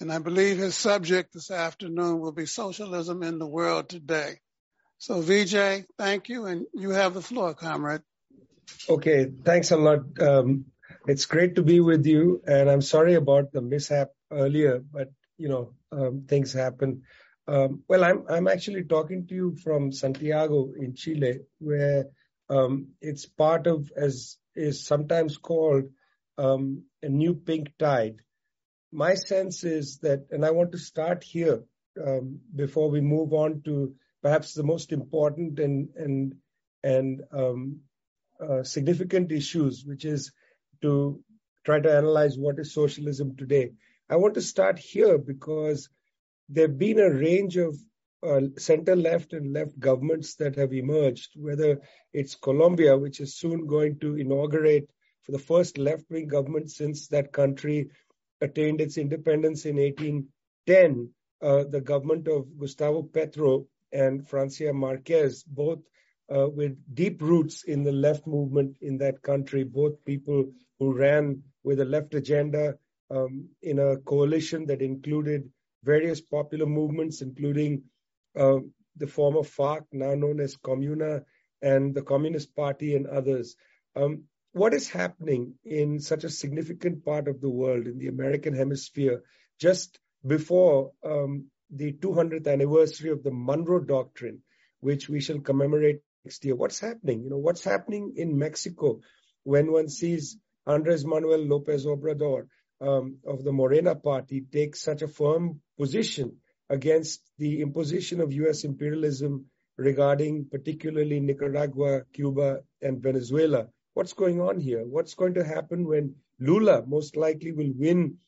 And I believe his subject this afternoon will be socialism in the world today. So Vijay, thank you. And you have the floor, comrade. Okay. Thanks a lot. Um, it's great to be with you. And I'm sorry about the mishap earlier, but you know, um, things happen. Um, well, I'm, I'm actually talking to you from Santiago in Chile, where um, it's part of, as is sometimes called, um, a new pink tide. My sense is that, and I want to start here um, before we move on to perhaps the most important and and and um, uh, significant issues, which is to try to analyze what is socialism today. I want to start here because there have been a range of uh, center left and left governments that have emerged, whether it's Colombia, which is soon going to inaugurate for the first left wing government since that country attained its independence in 1810, uh, the government of Gustavo Petro and Francia Marquez, both uh, with deep roots in the left movement in that country, both people who ran with a left agenda um, in a coalition that included various popular movements, including uh, the former FARC, now known as Comuna, and the Communist Party and others. Um, what is happening in such a significant part of the world, in the American hemisphere, just before um, the 200th anniversary of the Monroe Doctrine, which we shall commemorate next year? What's happening? You know, what's happening in Mexico when one sees Andres Manuel Lopez Obrador um, of the Morena Party take such a firm position against the imposition of U.S. imperialism regarding particularly Nicaragua, Cuba, and Venezuela. What's going on here? What's going to happen when Lula most likely will win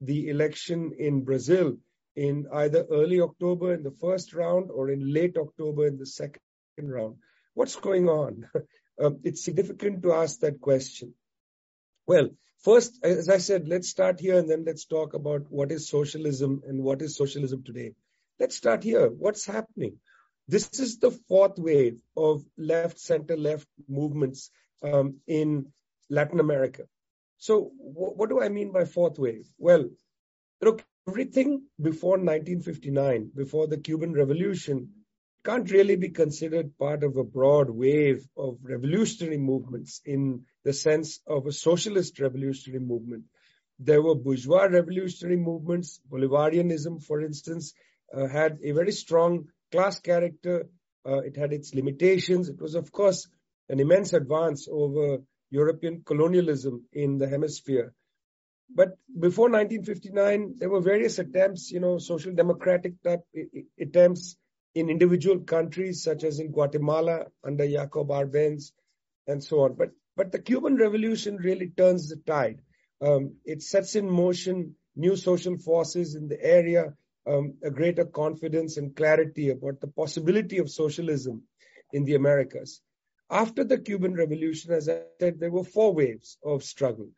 the election in Brazil in either early October in the first round or in late October in the second round? What's going on? um, it's significant to ask that question. Well, first, as I said, let's start here and then let's talk about what is socialism and what is socialism today. Let's start here. What's happening? This is the fourth wave of left, center, left movements um, in Latin America. So, w- what do I mean by fourth wave? Well, look, everything before 1959, before the Cuban Revolution, can't really be considered part of a broad wave of revolutionary movements in the sense of a socialist revolutionary movement. There were bourgeois revolutionary movements. Bolivarianism, for instance, uh, had a very strong class character. Uh, it had its limitations. It was, of course, an immense advance over European colonialism in the hemisphere. But before 1959, there were various attempts, you know, social democratic type attempts in individual countries, such as in Guatemala under Jacob Arbenz and so on. But, but the Cuban Revolution really turns the tide. Um, it sets in motion new social forces in the area, um, a greater confidence and clarity about the possibility of socialism in the Americas. After the Cuban Revolution, as I said, there were four waves of struggle.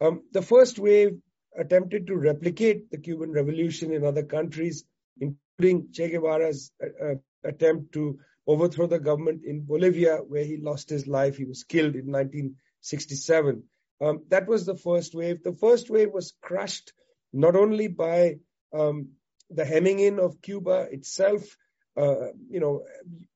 Um, the first wave attempted to replicate the Cuban Revolution in other countries, including Che Guevara's uh, uh, attempt to overthrow the government in Bolivia, where he lost his life. He was killed in 1967. Um, that was the first wave. The first wave was crushed not only by um, the hemming in of Cuba itself, uh, you know,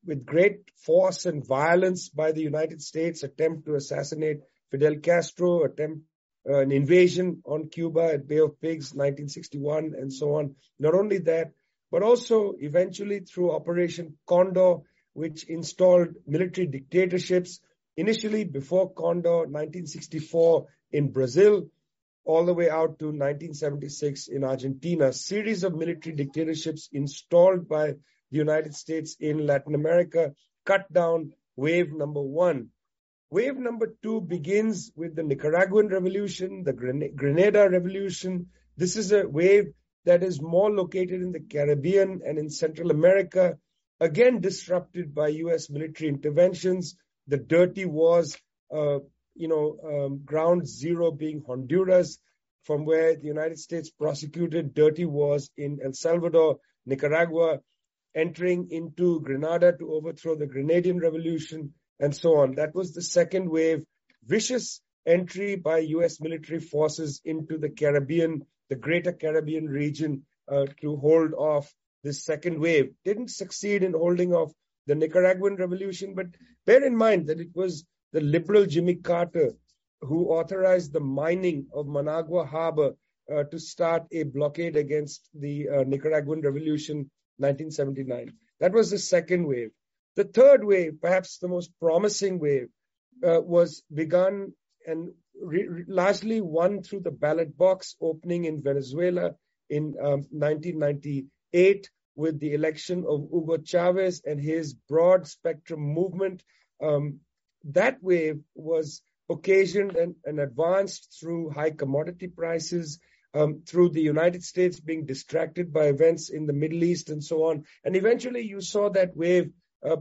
with great force and violence by the United States, attempt to assassinate Fidel Castro, attempt uh, an invasion on Cuba at Bay of Pigs, 1961, and so on. Not only that, but also eventually through Operation Condor, which installed military dictatorships initially before Condor, 1964 in Brazil, all the way out to 1976 in Argentina. Series of military dictatorships installed by the United States in Latin America, cut down wave number one. Wave number two begins with the Nicaraguan revolution, the Grenada revolution. This is a wave that is more located in the Caribbean and in Central America, again disrupted by U.S. military interventions, the dirty wars, uh, you know, um, ground zero being Honduras, from where the United States prosecuted dirty wars in El Salvador, Nicaragua, entering into Grenada to overthrow the Grenadian Revolution, and so on. That was the second wave, vicious entry by US military forces into the Caribbean, the greater Caribbean region uh, to hold off this second wave. Didn't succeed in holding off the Nicaraguan revolution, but bear in mind that it was the liberal Jimmy Carter who authorized the mining of Managua Harbor uh, to start a blockade against the uh, Nicaraguan revolution 1979. That was the second wave. The third wave, perhaps the most promising wave, uh, was begun and re- largely won through the ballot box opening in Venezuela in um, 1998 with the election of Hugo Chavez and his broad spectrum movement. Um, that wave was occasioned and, and, advanced through high commodity prices, um, through the United States being distracted by events in the Middle East and so on. And eventually you saw that wave uh,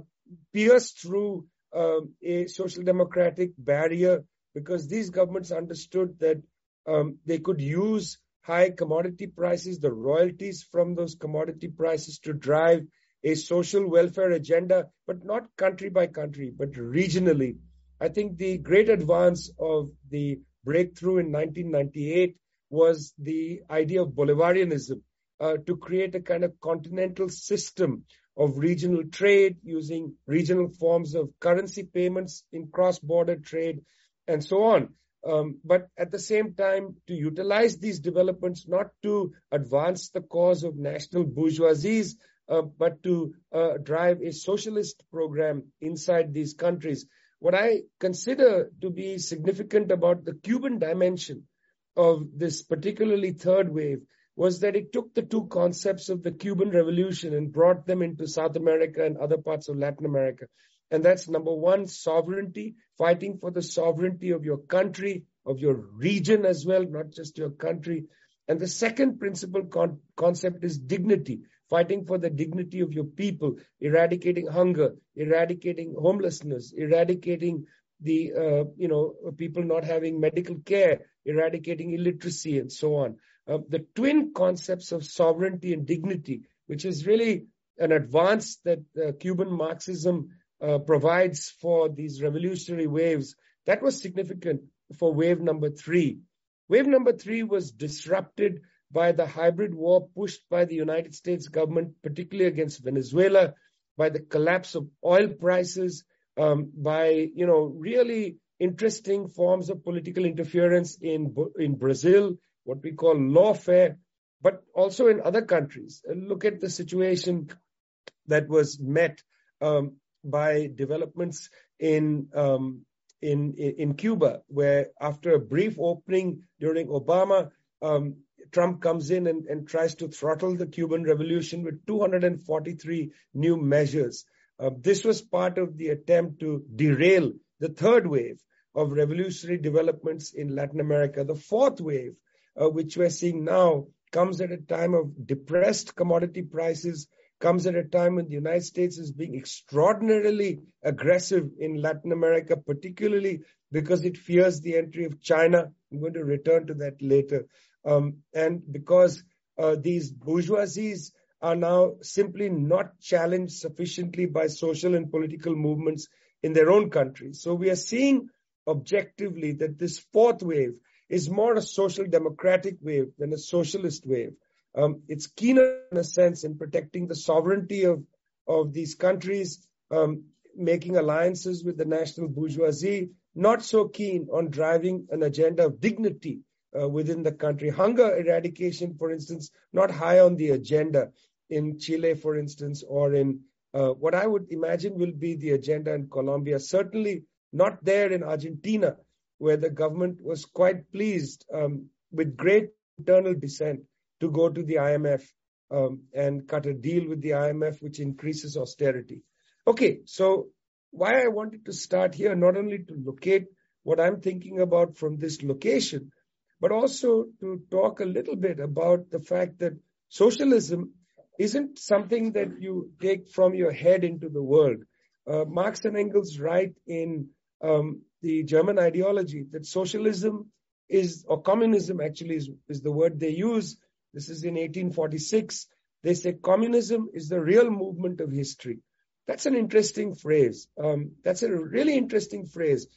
pierce through um, a social democratic barrier because these governments understood that um, they could use high commodity prices, the royalties from those commodity prices to drive a social welfare agenda, but not country by country, but regionally. I think the great advance of the breakthrough in 1998 was the idea of Bolivarianism uh, to create a kind of continental system of regional trade using regional forms of currency payments in cross-border trade and so on. Um, but at the same time, to utilize these developments not to advance the cause of national bourgeoisies, uh, but to uh, drive a socialist program inside these countries. What I consider to be significant about the Cuban dimension of this particularly third wave was that it took the two concepts of the Cuban Revolution and brought them into South America and other parts of Latin America. And that's number one, sovereignty, fighting for the sovereignty of your country, of your region as well, not just your country. And the second principal con- concept is dignity, fighting for the dignity of your people, eradicating hunger, eradicating homelessness, eradicating the, uh, you know, people not having medical care, eradicating illiteracy and so on uh, the twin concepts of sovereignty and dignity, which is really an advance that uh, Cuban Marxism uh, provides for these revolutionary waves. That was significant for wave number three. Wave number three was disrupted by the hybrid war pushed by the United States government, particularly against Venezuela, by the collapse of oil prices, um, by you know really interesting forms of political interference in in Brazil, what we call lawfare, but also in other countries. Look at the situation that was met um, by developments in, um, in, in Cuba, where after a brief opening during Obama, um, Trump comes in and, and, tries to throttle the Cuban revolution with 243 new measures. Uh, this was part of the attempt to derail the third wave of revolutionary developments in Latin America. The fourth wave uh, which we're seeing now, comes at a time of depressed commodity prices, comes at a time when the United States is being extraordinarily aggressive in Latin America, particularly because it fears the entry of China. I'm going to return to that later. Um, and because uh, these bourgeoisies are now simply not challenged sufficiently by social and political movements in their own countries. So we are seeing objectively that this fourth wave is more a social democratic wave than a socialist wave. Um, it's keener in a sense in protecting the sovereignty of, of these countries, um, making alliances with the national bourgeoisie, not so keen on driving an agenda of dignity uh, within the country. Hunger eradication, for instance, not high on the agenda in Chile, for instance, or in uh, what I would imagine will be the agenda in Colombia. Certainly not there in Argentina, where the government was quite pleased um, with great internal dissent to go to the IMF um, and cut a deal with the IMF, which increases austerity. Okay, so why I wanted to start here, not only to locate what I'm thinking about from this location, but also to talk a little bit about the fact that socialism isn't something that you take from your head into the world. Uh, Marx and Engels write in um, the German ideology that socialism is, or communism actually is, is the word they use. This is in 1846. They say communism is the real movement of history. That's an interesting phrase. Um, that's a really interesting phrase.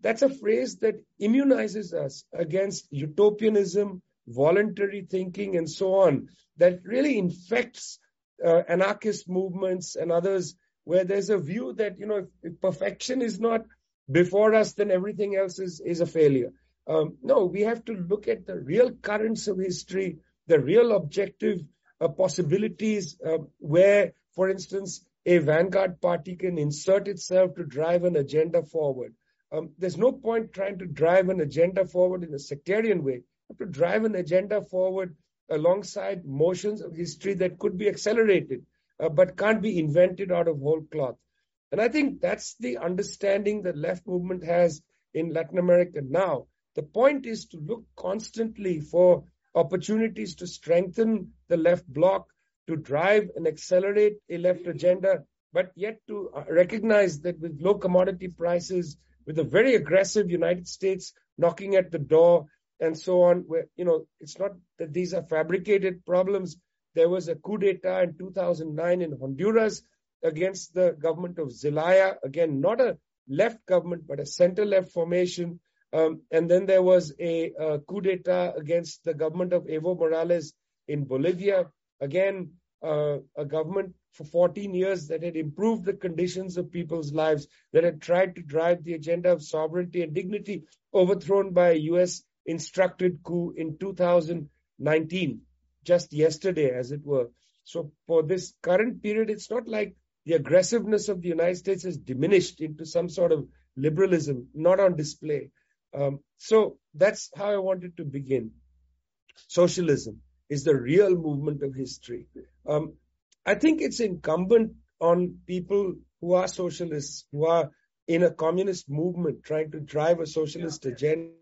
That's a phrase that immunizes us against utopianism, voluntary thinking, and so on, that really infects uh, anarchist movements and others, where there's a view that, you know, if, if perfection is not before us, then everything else is, is a failure. Um, no, we have to look at the real currents of history, the real objective uh, possibilities uh, where, for instance, a vanguard party can insert itself to drive an agenda forward. Um, there's no point trying to drive an agenda forward in a sectarian way. Have to drive an agenda forward alongside motions of history that could be accelerated, uh, but can't be invented out of whole cloth. And I think that's the understanding that left movement has in Latin America now. The point is to look constantly for opportunities to strengthen the left bloc, to drive and accelerate a left agenda, but yet to uh, recognize that with low commodity prices, with a very aggressive United States knocking at the door and so on, where, you know, it's not that these are fabricated problems. There was a coup d'etat in 2009 in Honduras against the government of Zelaya. Again, not a left government, but a center left formation. Um, and then there was a, a coup d'etat against the government of Evo Morales in Bolivia. Again, uh, a government for 14 years that had improved the conditions of people's lives, that had tried to drive the agenda of sovereignty and dignity, overthrown by a U.S. instructed coup in 2019, just yesterday, as it were. So for this current period, it's not like the aggressiveness of the United States has diminished into some sort of liberalism, not on display. Um, so that's how I wanted to begin. Socialism is the real movement of history. Um, I think it's incumbent on people who are socialists, who are in a communist movement trying to drive a socialist agenda,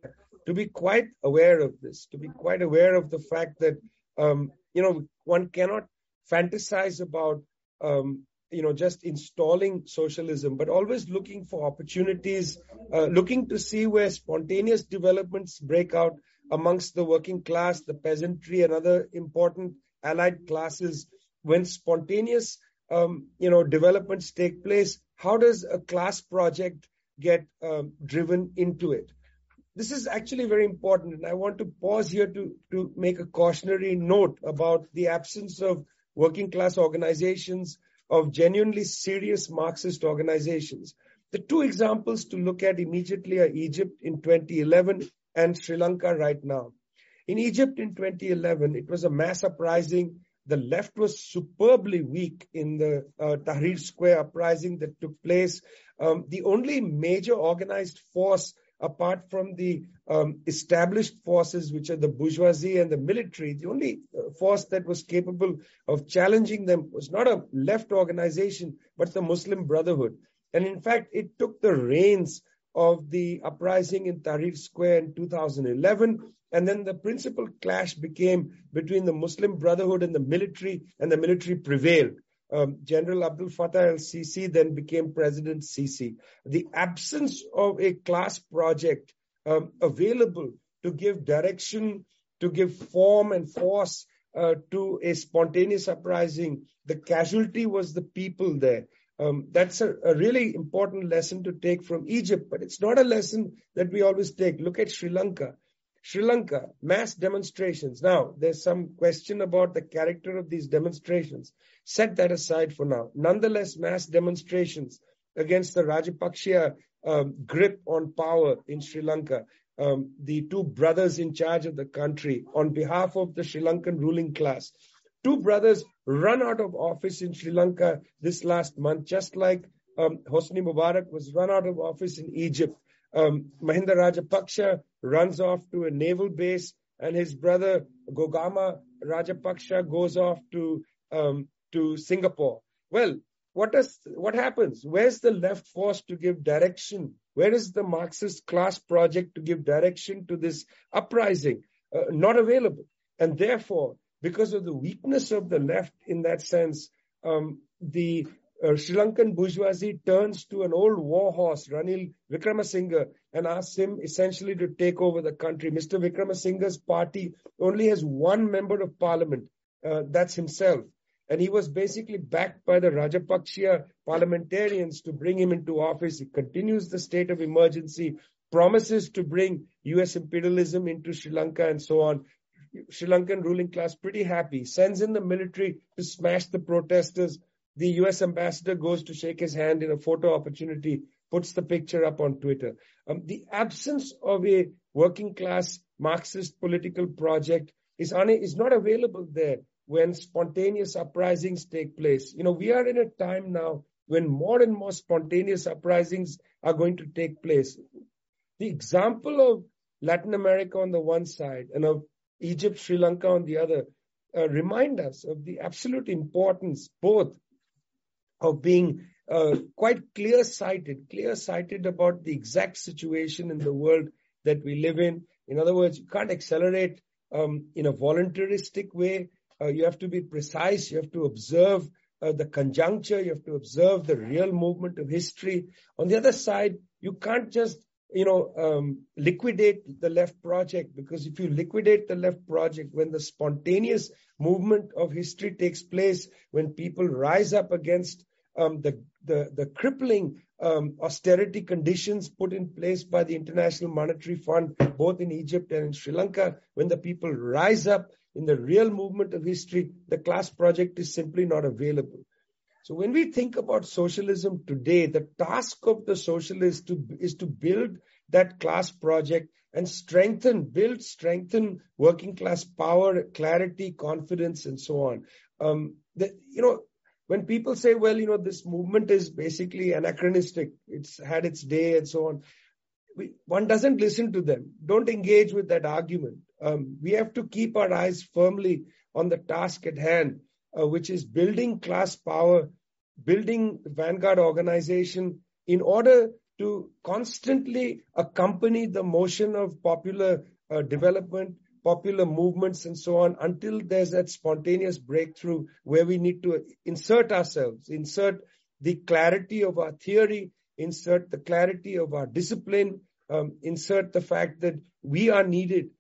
to be quite aware of this, to be quite aware of the fact that, um, you know, one cannot fantasize about um, you know, just installing socialism, but always looking for opportunities, uh, looking to see where spontaneous developments break out amongst the working class, the peasantry, and other important allied classes. When spontaneous, um, you know, developments take place, how does a class project get um, driven into it? This is actually very important, and I want to pause here to to make a cautionary note about the absence of working class organizations of genuinely serious Marxist organizations. The two examples to look at immediately are Egypt in 2011 and Sri Lanka right now. In Egypt in 2011, it was a mass uprising. The left was superbly weak in the uh, Tahrir Square uprising that took place. Um, the only major organized force apart from the um, established forces, which are the bourgeoisie and the military, the only uh, force that was capable of challenging them was not a left organization, but the Muslim Brotherhood. And in fact, it took the reins of the uprising in Tahrir Square in 2011. And then the principal clash became between the Muslim Brotherhood and the military, and the military prevailed um, General Abdel Fattah al Sisi then became President Sisi. The absence of a class project um, available to give direction, to give form and force uh, to a spontaneous uprising, the casualty was the people there. Um, that's a, a, really important lesson to take from Egypt, but it's not a lesson that we always take. Look at Sri Lanka. Sri Lanka, mass demonstrations. Now, there's some question about the character of these demonstrations. Set that aside for now. Nonetheless, mass demonstrations against the Rajapaksa um, grip on power in Sri Lanka. Um, the two brothers in charge of the country on behalf of the Sri Lankan ruling class. Two brothers run out of office in Sri Lanka this last month, just like um, Hosni Mubarak was run out of office in Egypt. Um, Mahinda Rajapaksa runs off to a naval base, and his brother Gotabaya Rajapaksa goes off to um, to Singapore. Well, what does what happens? Where's the left force to give direction? Where is the Marxist class project to give direction to this uprising? Uh, not available, and therefore, because of the weakness of the left in that sense, um, the uh, Sri Lankan bourgeoisie turns to an old war horse, Ranil Wickremesinghe, and asks him essentially to take over the country. Mr. Wickremesinghe's party only has one member of parliament, uh, that's himself. And he was basically backed by the Rajapaksa parliamentarians to bring him into office. He continues the state of emergency, promises to bring US imperialism into Sri Lanka and so on, Sri Lankan ruling class pretty happy, sends in the military to smash the protesters. The US ambassador goes to shake his hand in a photo opportunity, puts the picture up on Twitter. Um, the absence of a working class Marxist political project is, un- is not available there when spontaneous uprisings take place. You know, we are in a time now when more and more spontaneous uprisings are going to take place. The example of Latin America on the one side and of Egypt, Sri Lanka on the other uh, remind us of the absolute importance both of being uh, quite clear sighted, clear sighted about the exact situation in the world that we live in. In other words, you can't accelerate um, in a voluntaristic way. Uh, you have to be precise. You have to observe uh, the conjuncture. You have to observe the real movement of history. On the other side, you can't just you know, um, liquidate the left project because if you liquidate the left project, when the spontaneous movement of history takes place, when people rise up against um, the, the, the crippling um, austerity conditions put in place by the International Monetary Fund, both in Egypt and in Sri Lanka, when the people rise up in the real movement of history, the class project is simply not available. So when we think about socialism today, the task of the socialist to, is to build that class project and strengthen, build, strengthen working class power, clarity, confidence, and so on. Um, the, you know, when people say, well, you know, this movement is basically anachronistic, it's had its day and so on, we, one doesn't listen to them. Don't engage with that argument. Um, we have to keep our eyes firmly on the task at hand uh, which is building class power, building vanguard organization in order to constantly accompany the motion of popular uh, development, popular movements, and so on until there's that spontaneous breakthrough where we need to insert ourselves, insert the clarity of our theory, insert the clarity of our discipline, um, insert the fact that we are needed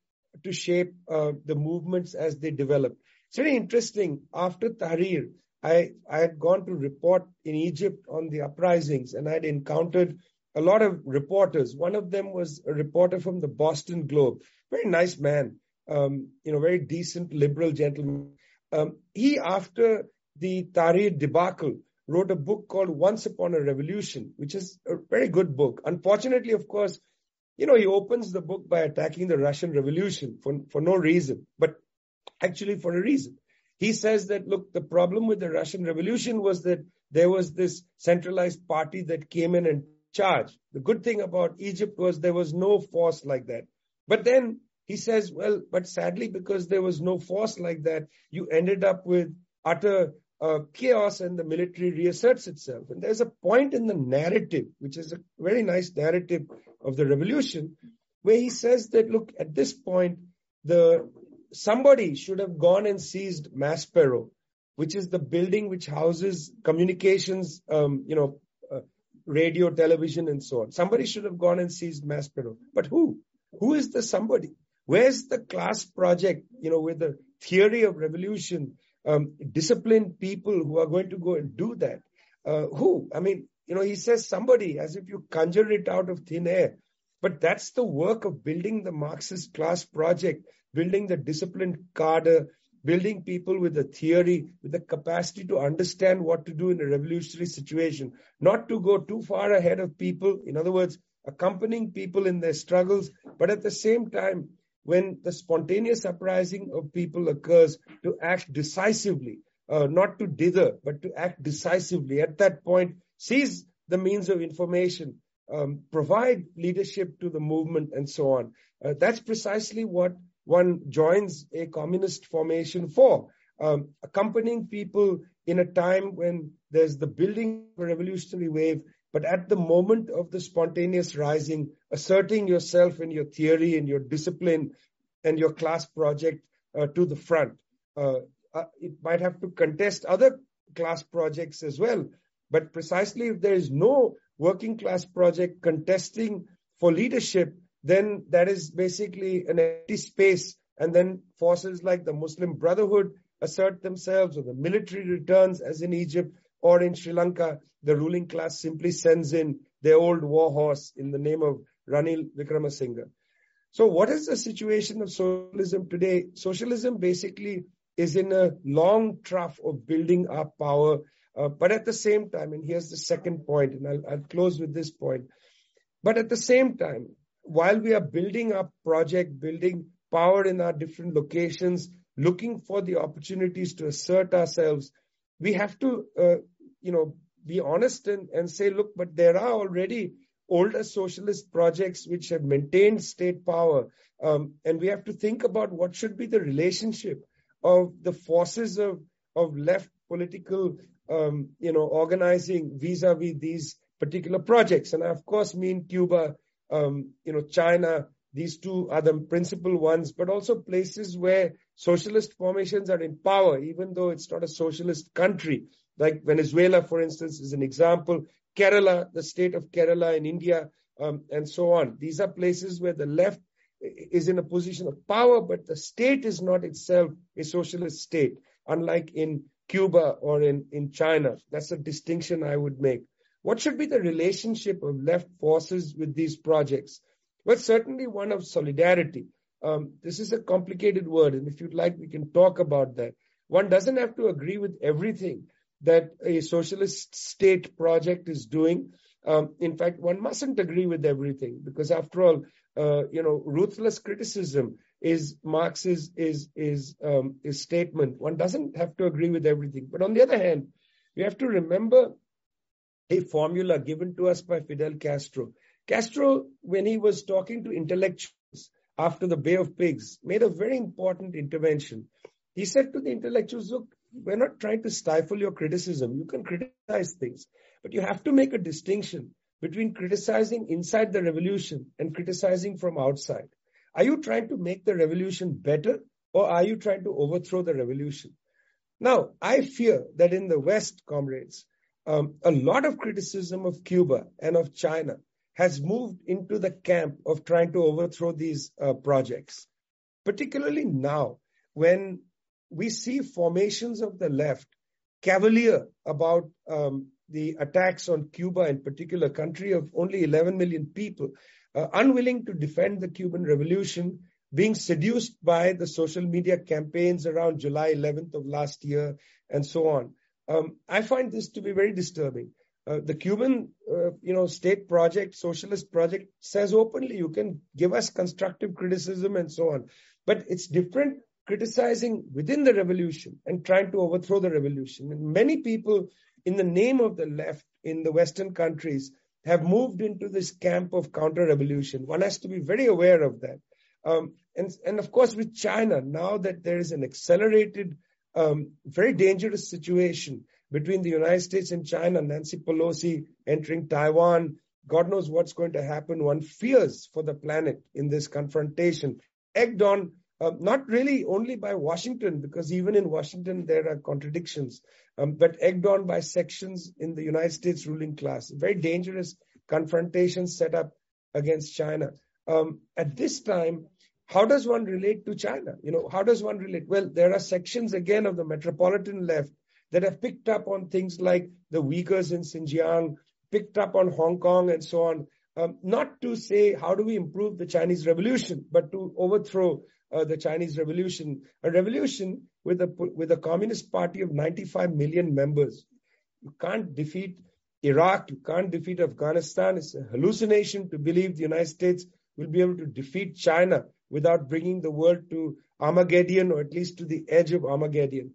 to shape uh, the movements as they develop. It's very interesting. After Tahrir, I, I had gone to report in Egypt on the uprisings and I had encountered a lot of reporters. One of them was a reporter from the Boston Globe, very nice man, um, you know, very decent liberal gentleman. Um, he, after the Tahrir debacle, wrote a book called Once Upon a Revolution, which is a very good book. Unfortunately, of course, you know, he opens the book by attacking the Russian Revolution for, for no reason. But actually for a reason. He says that, look, the problem with the Russian Revolution was that there was this centralized party that came in and charged. The good thing about Egypt was there was no force like that. But then he says, well, but sadly, because there was no force like that, you ended up with utter uh, chaos and the military reasserts itself. And there's a point in the narrative, which is a very nice narrative of the revolution, where he says that, look, at this point, the somebody should have gone and seized Maspero, which is the building which houses communications, um, you know, uh, radio, television, and so on. Somebody should have gone and seized Maspero. But who? Who is the somebody? Where's the class project, you know, with the theory of revolution, um, disciplined people who are going to go and do that? Uh, who? I mean, you know, he says somebody as if you conjure it out of thin air. But that's the work of building the Marxist class project building the disciplined cadre, building people with a theory, with the capacity to understand what to do in a revolutionary situation, not to go too far ahead of people. In other words, accompanying people in their struggles, but at the same time, when the spontaneous uprising of people occurs, to act decisively, uh, not to dither, but to act decisively. At that point, seize the means of information, um, provide leadership to the movement, and so on. Uh, that's precisely what one joins a communist formation for, um, accompanying people in a time when there's the building of a revolutionary wave, but at the moment of the spontaneous rising, asserting yourself and your theory and your discipline and your class project uh, to the front. Uh, uh, it might have to contest other class projects as well. But precisely if there is no working class project contesting for leadership, then that is basically an empty space. And then forces like the Muslim Brotherhood assert themselves, or the military returns, as in Egypt or in Sri Lanka, the ruling class simply sends in their old war horse in the name of Ranil Wickremesinghe. So what is the situation of socialism today? Socialism basically is in a long trough of building up power. Uh, but at the same time, and here's the second point, and I'll, I'll close with this point. But at the same time, while we are building up project, building power in our different locations, looking for the opportunities to assert ourselves, we have to, uh, you know, be honest and, and say, look, but there are already older socialist projects which have maintained state power. Um, and we have to think about what should be the relationship of the forces of, of left political, um, you know, organizing vis-a-vis these particular projects. And I, of course, mean Cuba, um, you know, China, these two are the principal ones, but also places where socialist formations are in power, even though it's not a socialist country. Like Venezuela, for instance, is an example. Kerala, the state of Kerala in India, um, and so on. These are places where the left is in a position of power, but the state is not itself a socialist state, unlike in Cuba or in, in China. That's a distinction I would make. What should be the relationship of left forces with these projects? Well, certainly one of solidarity. Um, this is a complicated word, and if you'd like, we can talk about that. One doesn't have to agree with everything that a socialist state project is doing. Um, in fact, one mustn't agree with everything because, after all, uh, you know, ruthless criticism is Marx's is is um, is statement. One doesn't have to agree with everything, but on the other hand, we have to remember a formula given to us by Fidel Castro. Castro, when he was talking to intellectuals after the Bay of Pigs, made a very important intervention. He said to the intellectuals, look, we're not trying to stifle your criticism. You can criticize things, but you have to make a distinction between criticizing inside the revolution and criticizing from outside. Are you trying to make the revolution better or are you trying to overthrow the revolution? Now, I fear that in the West, comrades, um, a lot of criticism of Cuba and of China has moved into the camp of trying to overthrow these uh, projects, particularly now when we see formations of the left cavalier about um, the attacks on Cuba in particular, country of only 11 million people, uh, unwilling to defend the Cuban Revolution, being seduced by the social media campaigns around July 11th of last year, and so on. Um, I find this to be very disturbing. Uh, the Cuban, uh, you know, state project, socialist project says openly, you can give us constructive criticism and so on. But it's different criticizing within the revolution and trying to overthrow the revolution. And many people in the name of the left in the Western countries have moved into this camp of counter-revolution. One has to be very aware of that. Um, and, and of course, with China, now that there is an accelerated, um, very dangerous situation between the United States and China, Nancy Pelosi entering Taiwan, God knows what's going to happen. One fears for the planet in this confrontation, egged on uh, not really only by Washington, because even in Washington there are contradictions, um, but egged on by sections in the United States ruling class. Very dangerous confrontation set up against China. Um, at this time, how does one relate to China? You know, how does one relate? Well, there are sections again of the metropolitan left that have picked up on things like the Uyghurs in Xinjiang, picked up on Hong Kong and so on. Um, not to say how do we improve the Chinese revolution, but to overthrow uh, the Chinese Revolution, a revolution with a with a communist party of 95 million members. You can't defeat Iraq, you can't defeat Afghanistan. It's a hallucination to believe the United States will be able to defeat China without bringing the world to Armageddon or at least to the edge of Armageddon.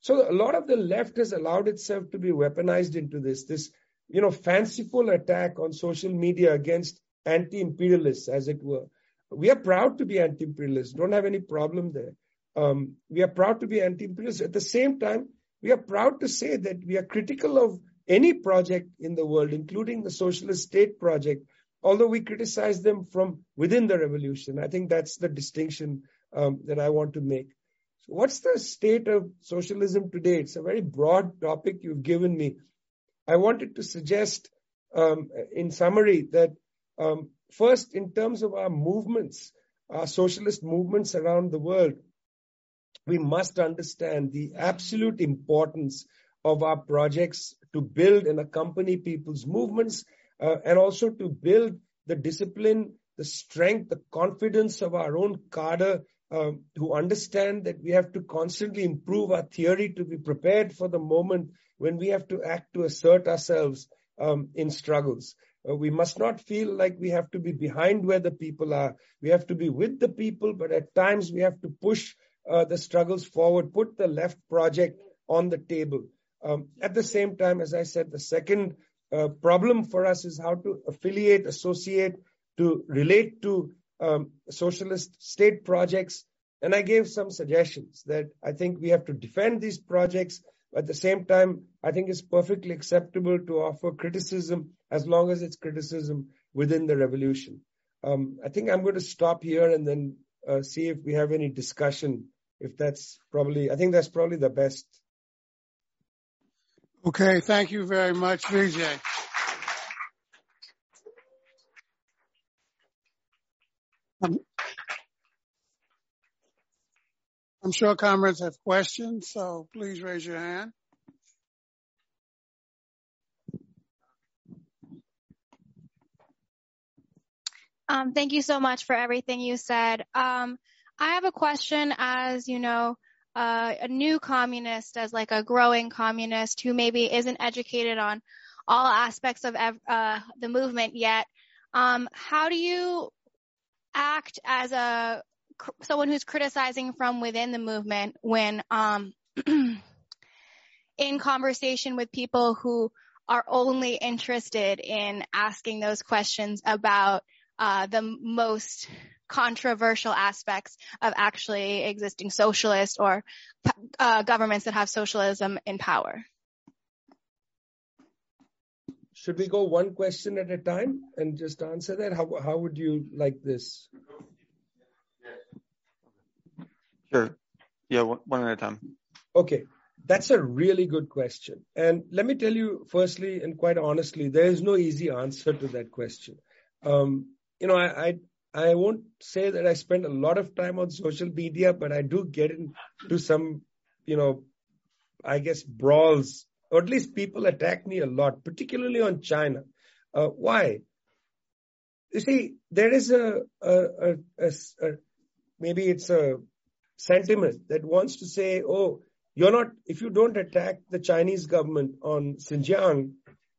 So a lot of the left has allowed itself to be weaponized into this, this, you know, fanciful attack on social media against anti-imperialists, as it were. We are proud to be anti-imperialists. Don't have any problem there. Um, we are proud to be anti-imperialists. At the same time, we are proud to say that we are critical of any project in the world, including the socialist state project, although we criticize them from within the revolution. I think that's the distinction um, that I want to make. So what's the state of socialism today? It's a very broad topic you've given me. I wanted to suggest, um, in summary, that um, First, in terms of our movements, our socialist movements around the world, we must understand the absolute importance of our projects to build and accompany people's movements uh, and also to build the discipline the strength, the confidence of our own cadre um, who understand that we have to constantly improve our theory to be prepared for the moment when we have to act to assert ourselves um, in struggles. Uh, we must not feel like we have to be behind where the people are. We have to be with the people, but at times we have to push uh, the struggles forward, put the left project on the table. Um, at the same time, as I said, the second uh, problem for us is how to affiliate, associate, to relate to um, socialist state projects. And I gave some suggestions that I think we have to defend these projects. At the same time, I think it's perfectly acceptable to offer criticism as long as it's criticism within the revolution. Um, I think I'm going to stop here and then uh, see if we have any discussion. If that's probably, I think that's probably the best. Okay, thank you very much, Vijay. I'm, I'm sure comrades have questions, so please raise your hand. Um, thank you so much for everything you said. Um, I have a question as, you know, uh, a new communist, as like a growing communist who maybe isn't educated on all aspects of uh, the movement yet. Um, how do you act as a someone who's criticizing from within the movement when um, in conversation with people who are only interested in asking those questions about the most controversial aspects of actually existing socialist or uh, governments that have socialism in power. Should we go one question at a time and just answer that? How how would you like this? Sure. Yeah, one at a time. Okay. That's a really good question. And let me tell you, firstly and quite honestly, there is no easy answer to that question. Um, you know, I, I, I won't say that I spend a lot of time on social media, but I do get into some, you know, I guess brawls or at least people attack me a lot, particularly on China. Uh, why? You see, there is a, a, a, a, maybe it's a sentiment that wants to say, oh, you're not, if you don't attack the Chinese government on Xinjiang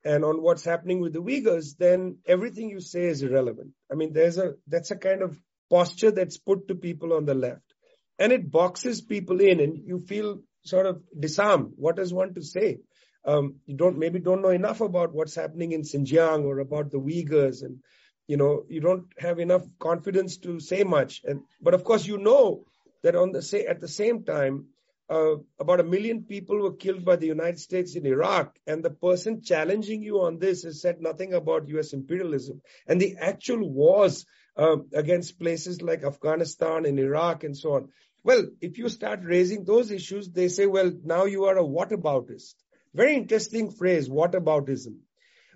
and on what's happening with the Uyghurs, then everything you say is irrelevant. I mean, there's a, that's a kind of posture that's put to people on the left. And it boxes people in and you feel sort of disarmed. What does one to say? um, you don't maybe don't know enough about what's happening in Xinjiang or about the Uyghurs, and you know you don't have enough confidence to say much. And but of course you know that on the say at the same time. Uh, about a million people were killed by the United States in Iraq, and the person challenging you on this has said nothing about U.S. imperialism and the actual wars uh, against places like Afghanistan and Iraq and so on. Well, if you start raising those issues, they say, well, now you are a whataboutist. Very interesting phrase, whataboutism.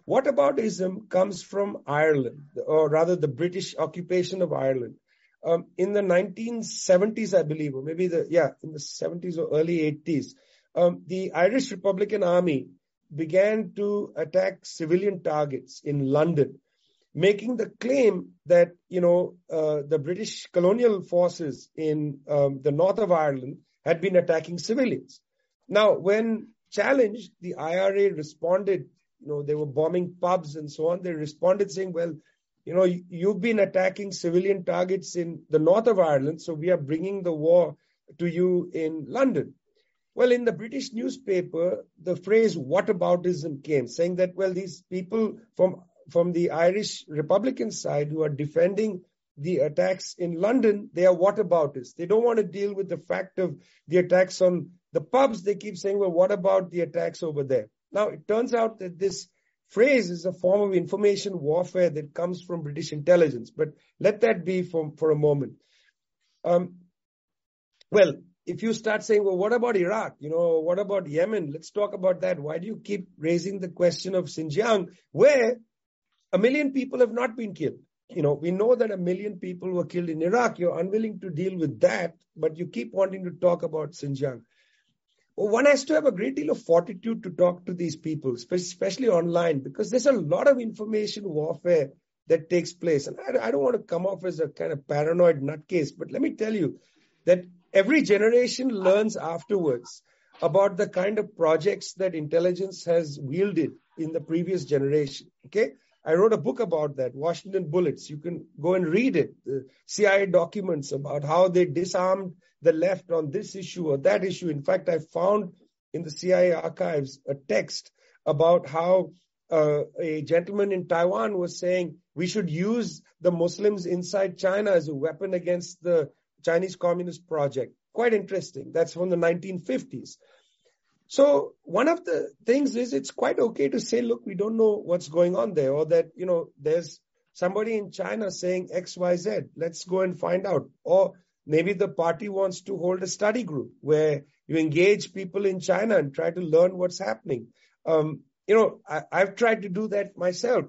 Whataboutism comes from Ireland, or rather the British occupation of Ireland. Um, in the 1970s, I believe, or maybe the, yeah, in the 70s or early 80s, um, the Irish Republican Army began to attack civilian targets in London, making the claim that, you know, uh, the British colonial forces in um, the north of Ireland had been attacking civilians. Now, when challenged, the IRA responded, you know, they were bombing pubs and so on. They responded saying, well, you know, you've been attacking civilian targets in the north of Ireland, so we are bringing the war to you in London. Well, in the British newspaper, the phrase whataboutism came, saying that, well, these people from, from the Irish Republican side who are defending the attacks in London, they are whataboutists. They don't want to deal with the fact of the attacks on the pubs, they keep saying, well, what about the attacks over there? Now, it turns out that this phrase is a form of information warfare that comes from British intelligence, but let that be for, for a moment. Um, well, if you start saying, well, what about Iraq? You know, what about Yemen? Let's talk about that. Why do you keep raising the question of Xinjiang, where a million people have not been killed? You know, we know that a million people were killed in Iraq. You're unwilling to deal with that, but you keep wanting to talk about Xinjiang one has to have a great deal of fortitude to talk to these people, especially online, because there's a lot of information warfare that takes place. And I, I don't want to come off as a kind of paranoid nutcase, but let me tell you that every generation learns afterwards about the kind of projects that intelligence has wielded in the previous generation. Okay. I wrote a book about that, Washington Bullets. You can go and read it. The CIA documents about how they disarmed the left on this issue or that issue. In fact, I found in the CIA archives a text about how uh, a gentleman in Taiwan was saying we should use the Muslims inside China as a weapon against the Chinese Communist Project. Quite interesting. That's from the 1950s. So one of the things is it's quite okay to say, look, we don't know what's going on there, or that, you know, there's somebody in China saying X, Y, Z. Let's go and find out. Or maybe the party wants to hold a study group where you engage people in China and try to learn what's happening. Um, you know, I, I've tried to do that myself.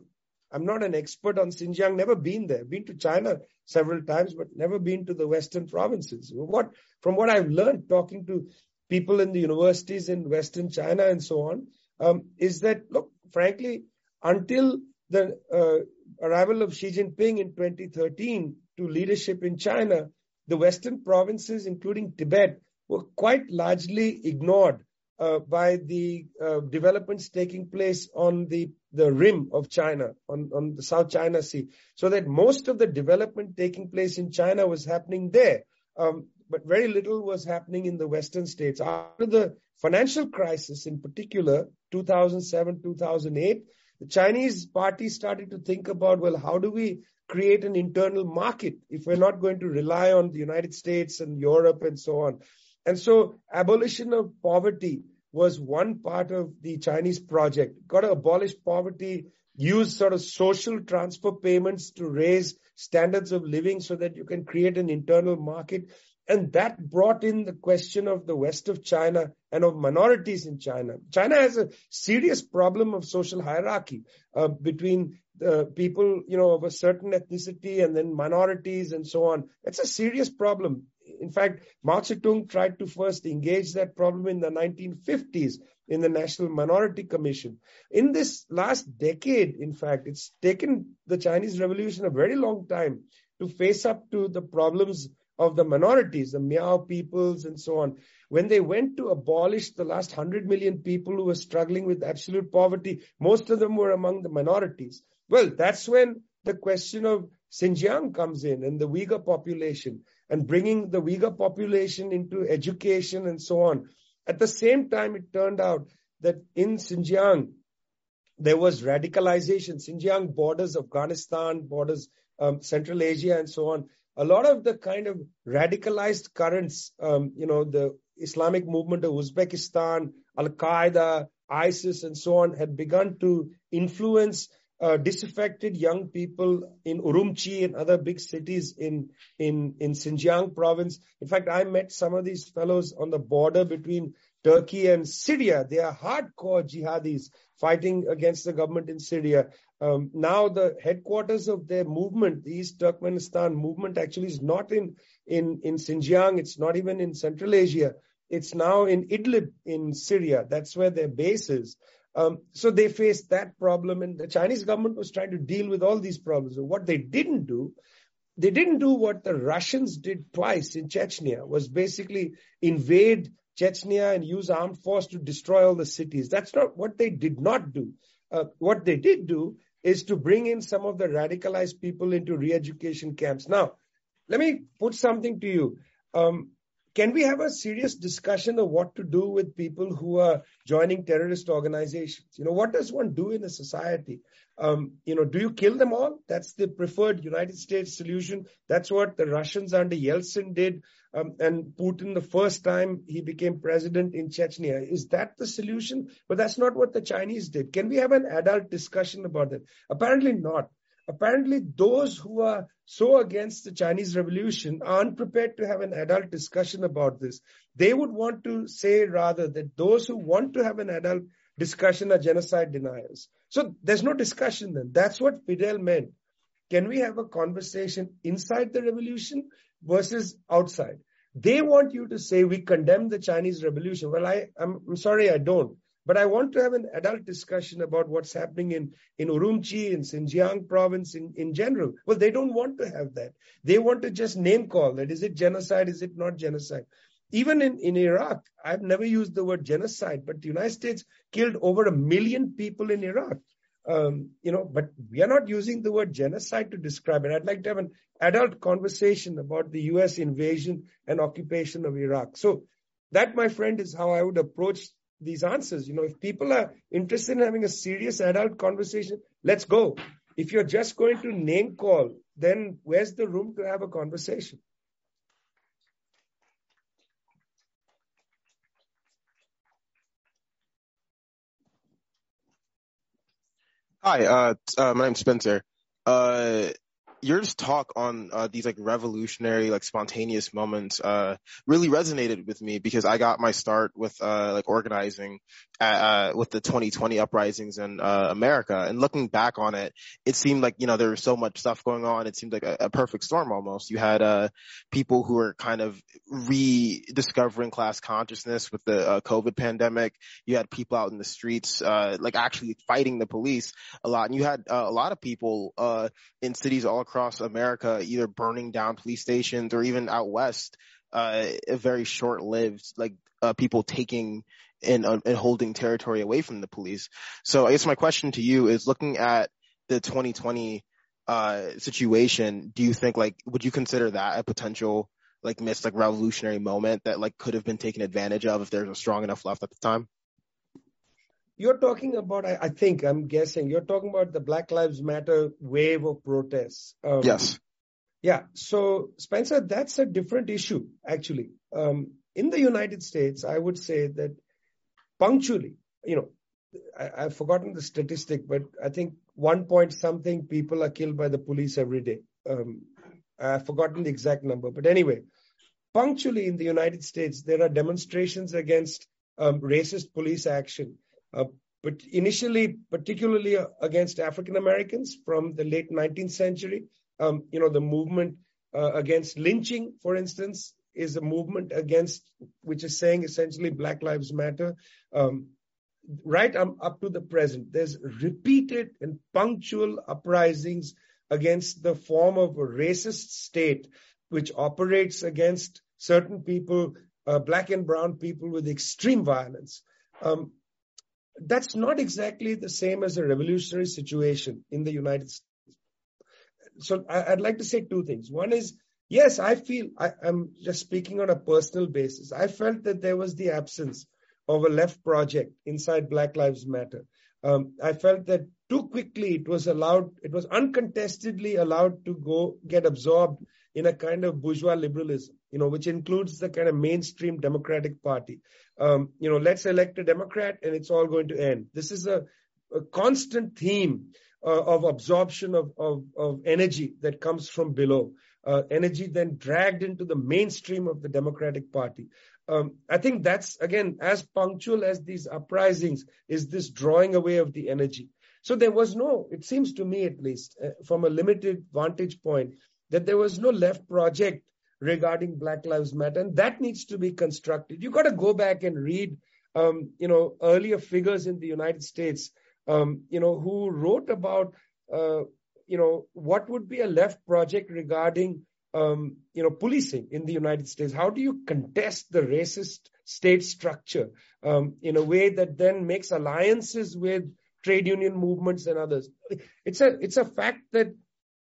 I'm not an expert on Xinjiang, never been there. Been to China several times, but never been to the Western provinces. What, from what I've learned talking to people in the universities in Western China and so on, um, is that, look, frankly, until the uh, arrival of Xi Jinping in 2013 to leadership in China, the Western provinces, including Tibet, were quite largely ignored uh, by the uh, developments taking place on the, the rim of China, on, on the South China Sea. So that most of the development taking place in China was happening there. Um, but very little was happening in the Western states. After the financial crisis, in particular, 2007, 2008, the Chinese party started to think about, well, how do we create an internal market if we're not going to rely on the United States and Europe and so on? And so abolition of poverty was one part of the Chinese project. Got to abolish poverty, use sort of social transfer payments to raise standards of living so that you can create an internal market. And that brought in the question of the west of China and of minorities in China. China has a serious problem of social hierarchy uh, between the people, you know, of a certain ethnicity and then minorities and so on. It's a serious problem in fact, Mao Zedong tried to first engage that problem in the 1950s in the National Minority Commission. In this last decade, in fact, it's taken the Chinese Revolution a very long time to face up to the problems of the minorities, the Miao peoples and so on. When they went to abolish the last 100 million people who were struggling with absolute poverty, most of them were among the minorities. Well, that's when the question of Xinjiang comes in and the Uyghur population and bringing the Uyghur population into education and so on. At the same time, it turned out that in Xinjiang, there was radicalization. Xinjiang borders Afghanistan, borders um, Central Asia, and so on. A lot of the kind of radicalized currents, um, you know, the Islamic movement of Uzbekistan, Al Qaeda, ISIS, and so on, had begun to influence uh, disaffected young people in Urumqi and other big cities in, in, in Xinjiang province. In fact, I met some of these fellows on the border between Turkey and Syria. They are hardcore jihadis fighting against the government in Syria. Um, now the headquarters of their movement, the East Turkestan movement, actually is not in, in, in Xinjiang. It's not even in Central Asia. It's now in Idlib in Syria. That's where their base is. Um, so they faced that problem, and the Chinese government was trying to deal with all these problems. So what they didn't do, they didn't do what the Russians did twice in Chechnya, was basically invade Chechnya and use armed force to destroy all the cities. That's not what they did not do. Uh, what they did do is to bring in some of the radicalized people into re-education camps. Now, let me put something to you. Um, can we have a serious discussion of what to do with people who are joining terrorist organizations? You know, what does one do in a society? Um, you know, do you kill them all? That's the preferred United States solution. That's what the Russians under Yeltsin did. Um, and Putin, the first time he became president in Chechnya. Is that the solution? But that's not what the Chinese did. Can we have an adult discussion about that? Apparently not apparently those who are so against the Chinese revolution are unprepared to have an adult discussion about this. They would want to say rather that those who want to have an adult discussion are genocide deniers. So there's no discussion then. That's what Fidel meant. Can we have a conversation inside the revolution versus outside? They want you to say we condemn the Chinese revolution. Well, I, I'm, I'm sorry, I don't. But I want to have an adult discussion about what's happening in, in Urumqi, in Xinjiang province in, in general. Well, they don't want to have that. They want to just name call that. Is it genocide? Is it not genocide? Even in, in Iraq, I've never used the word genocide, but the United States killed over a million people in Iraq. Um, you know, but we are not using the word genocide to describe it. I'd like to have an adult conversation about the U.S. invasion and occupation of Iraq. So that, my friend, is how I would approach these answers. You know, if people are interested in having a serious adult conversation, let's go. If you're just going to name call, then where's the room to have a conversation? Hi, uh, uh, my name's Spencer. Uh, your talk on uh, these like revolutionary, like spontaneous moments uh, really resonated with me because I got my start with uh, like organizing uh, with the 2020 uprisings in uh, America. And looking back on it, it seemed like you know there was so much stuff going on. It seemed like a, a perfect storm almost. You had uh, people who were kind of rediscovering class consciousness with the COVID pandemic. You had people out in the streets, like actually fighting the police a lot, and you had a lot of people in cities all across America, either burning down police stations or even out west, uh, very short-lived, like uh, people taking and, uh, and holding territory away from the police. So I guess my question to you is, looking at the 2020 uh, situation, do you think like would you consider that a potential like missed like revolutionary moment that like could have been taken advantage of if there's a strong enough left at the time? You're talking about, I, I, think, I'm guessing, you're talking about the Black Lives Matter wave of protests. Um, yes. Yeah. So, Spencer, that's a different issue, actually. Um, in the United States, I would say that punctually, you know, I, have forgotten the statistic, but I think one point something people are killed by the police every day. Um, I've forgotten the exact number, but anyway, punctually in the United States, there are demonstrations against um, racist police action uh, but initially, particularly uh, against African Americans from the late 19th century, um, you know, the movement uh, against lynching, for instance, is a movement against, which is saying essentially Black Lives Matter. Um, right um, up to the present, there's repeated and punctual uprisings against the form of a racist state which operates against certain people, uh, black and brown people with extreme violence. Um, that's not exactly the same as a revolutionary situation in the United States. So I, would like to say two things. One is, yes, I feel, I, I'm just speaking on a personal basis. I felt that there was the absence of a left project inside Black Lives Matter. Um, I felt that too quickly it was allowed, it was uncontestedly allowed to go get absorbed in a kind of bourgeois liberalism, you know, which includes the kind of mainstream Democratic Party. Um, you know, let's elect a Democrat and it's all going to end. This is a, a constant theme uh, of absorption of, of, of, energy that comes from below, uh, energy then dragged into the mainstream of the Democratic Party. Um, I think that's, again, as punctual as these uprisings is this drawing away of the energy. So there was no, it seems to me at least, uh, from a limited vantage point, that there was no left project regarding Black Lives Matter, and that needs to be constructed. You've got to go back and read, um, you know, earlier figures in the United States, um, you know, who wrote about, uh, you know, what would be a left project regarding, um, you know, policing in the United States. How do you contest the racist state structure um, in a way that then makes alliances with trade union movements and others? It's a it's a fact that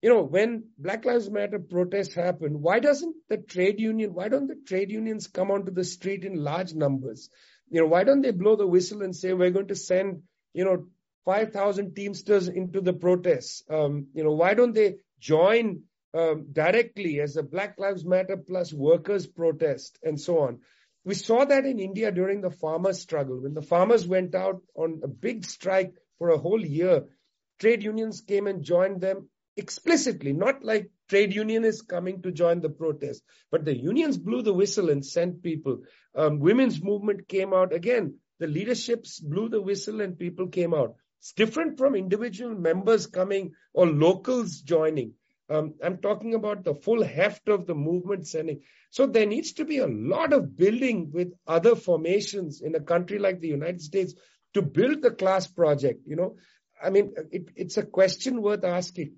you know, when Black Lives Matter protests happen, why doesn't the trade union, why don't the trade unions come onto the street in large numbers? You know, why don't they blow the whistle and say, we're going to send, you know, 5,000 Teamsters into the protests? Um, you know, why don't they join um, directly as a Black Lives Matter plus workers protest and so on? We saw that in India during the farmers' struggle. When the farmers went out on a big strike for a whole year, trade unions came and joined them explicitly, not like trade unionists coming to join the protest, but the unions blew the whistle and sent people. Um, women's movement came out again. The leaderships blew the whistle and people came out. It's different from individual members coming or locals joining. Um, I'm talking about the full heft of the movement sending. So there needs to be a lot of building with other formations in a country like the United States to build the class project, you know, I mean, it, it's a question worth asking.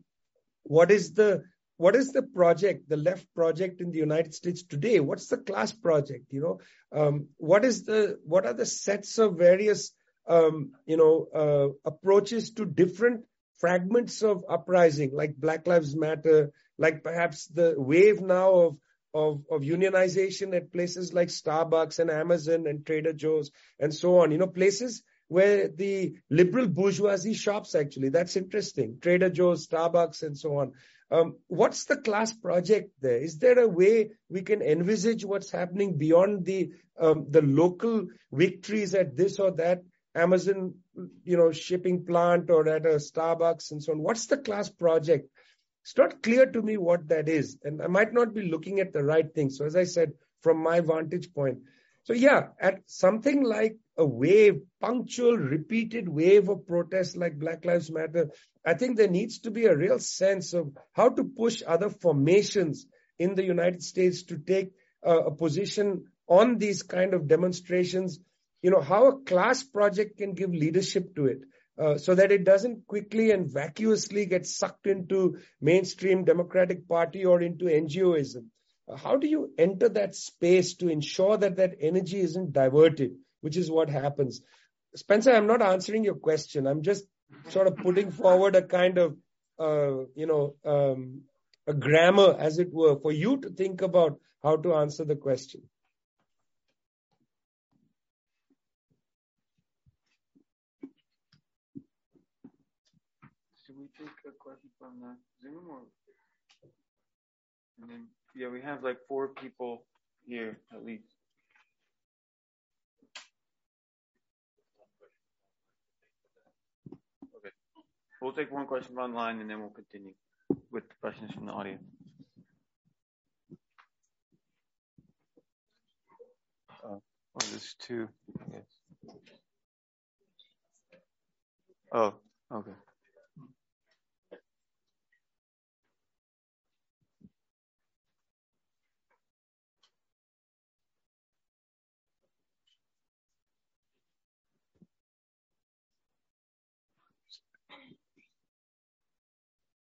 What is the what is the project, the left project in the United States today? What's the class project? You know, um, what is the what are the sets of various um, you know uh, approaches to different fragments of uprising, like Black Lives Matter, like perhaps the wave now of of, of unionization at places like Starbucks and Amazon and Trader Joe's and so on. You know, places where the liberal bourgeoisie shops actually. That's interesting. Trader Joe's, Starbucks, and so on. Um, what's the class project there? Is there a way we can envisage what's happening beyond the um, the local victories at this or that Amazon, you know, shipping plant or at a Starbucks and so on? What's the class project? It's not clear to me what that is, and I might not be looking at the right thing. So, as I said, from my vantage point, so yeah, at something like a wave, punctual, repeated wave of protests like Black Lives Matter, I think there needs to be a real sense of how to push other formations in the United States to take uh, a position on these kind of demonstrations. You know, how a class project can give leadership to it. Uh, so that it doesn't quickly and vacuously get sucked into mainstream Democratic Party or into NGOism. How do you enter that space to ensure that that energy isn't diverted, which is what happens? Spencer, I'm not answering your question. I'm just sort of putting forward a kind of, uh, you know, um, a grammar, as it were, for you to think about how to answer the question. Should we take from the Zoom or? And then yeah, we have like four people here at least. Okay. We'll take one question from online and then we'll continue with questions from the audience. Uh, oh, there's two, guess. Oh, okay.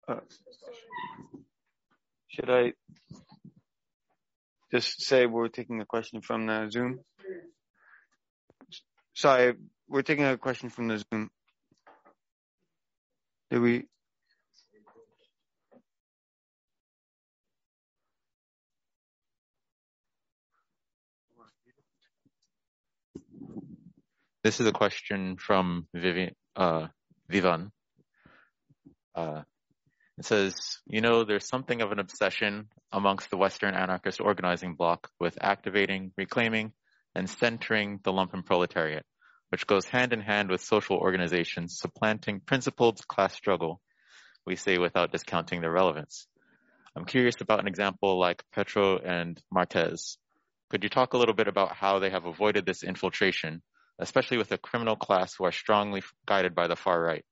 Uh, should I just say we're taking a question from the Zoom? Sorry, we're taking a question from the Zoom. Did we? This is a question from Vivian, uh, Vivan. Uh, it says, you know, there's something of an obsession amongst the Western anarchist organizing bloc with activating, reclaiming, and centering the lumpen proletariat, which goes hand in hand with social organizations supplanting principled class struggle, we say without discounting their relevance. I'm curious about an example like Petro and Marquez. Could you talk a little bit about how they have avoided this infiltration, especially with a criminal class who are strongly guided by the far right?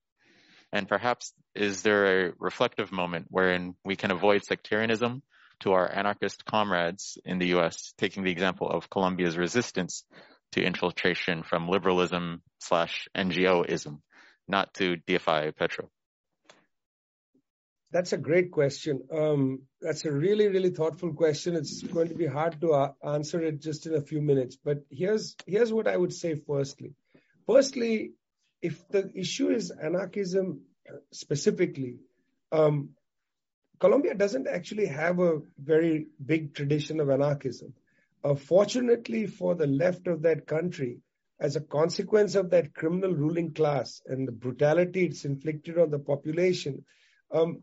And perhaps is there a reflective moment wherein we can avoid sectarianism to our anarchist comrades in the US, taking the example of Colombia's resistance to infiltration from liberalism slash NGOism, not to deify Petro? That's a great question. Um, that's a really, really thoughtful question. It's going to be hard to uh, answer it just in a few minutes. But here's here's what I would say. Firstly, firstly, if the issue is anarchism specifically, um, Colombia doesn't actually have a very big tradition of anarchism. Uh, fortunately for the left of that country, as a consequence of that criminal ruling class and the brutality it's inflicted on the population, um,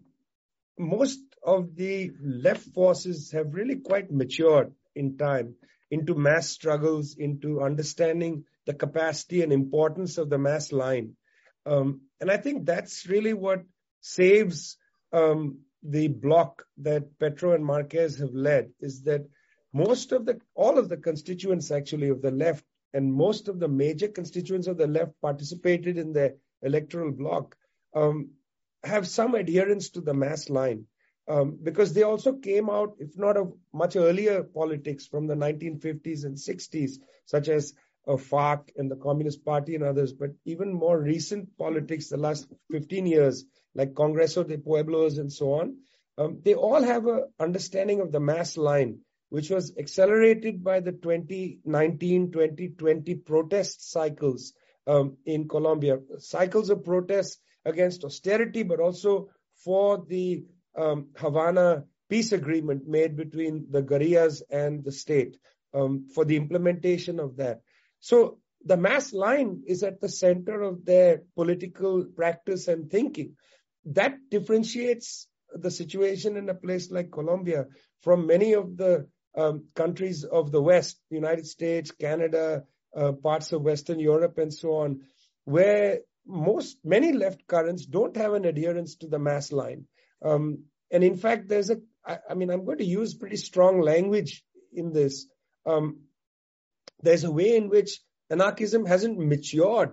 most of the left forces have really quite matured in time into mass struggles, into understanding the capacity and importance of the mass line. Um, and I think that's really what saves um, the bloc that Petro and Marquez have led is that most of the, all of the constituents actually of the left and most of the major constituents of the left participated in the electoral bloc um, have some adherence to the mass line. Um, because they also came out, if not of much earlier politics from the 1950s and 60s, such as of FARC and the Communist Party and others, but even more recent politics, the last 15 years, like Congreso de Pueblos and so on, um, they all have an understanding of the mass line, which was accelerated by the 2019-2020 protest cycles um, in Colombia. Cycles of protests against austerity, but also for the um, Havana peace agreement made between the guerrillas and the state um, for the implementation of that. So the mass line is at the center of their political practice and thinking. That differentiates the situation in a place like Colombia from many of the um, countries of the West, United States, Canada, uh, parts of Western Europe, and so on, where most many left currents don't have an adherence to the mass line. Um, and in fact, there's a, I, I, mean, I'm going to use pretty strong language in this. Um, there's a way in which anarchism hasn't matured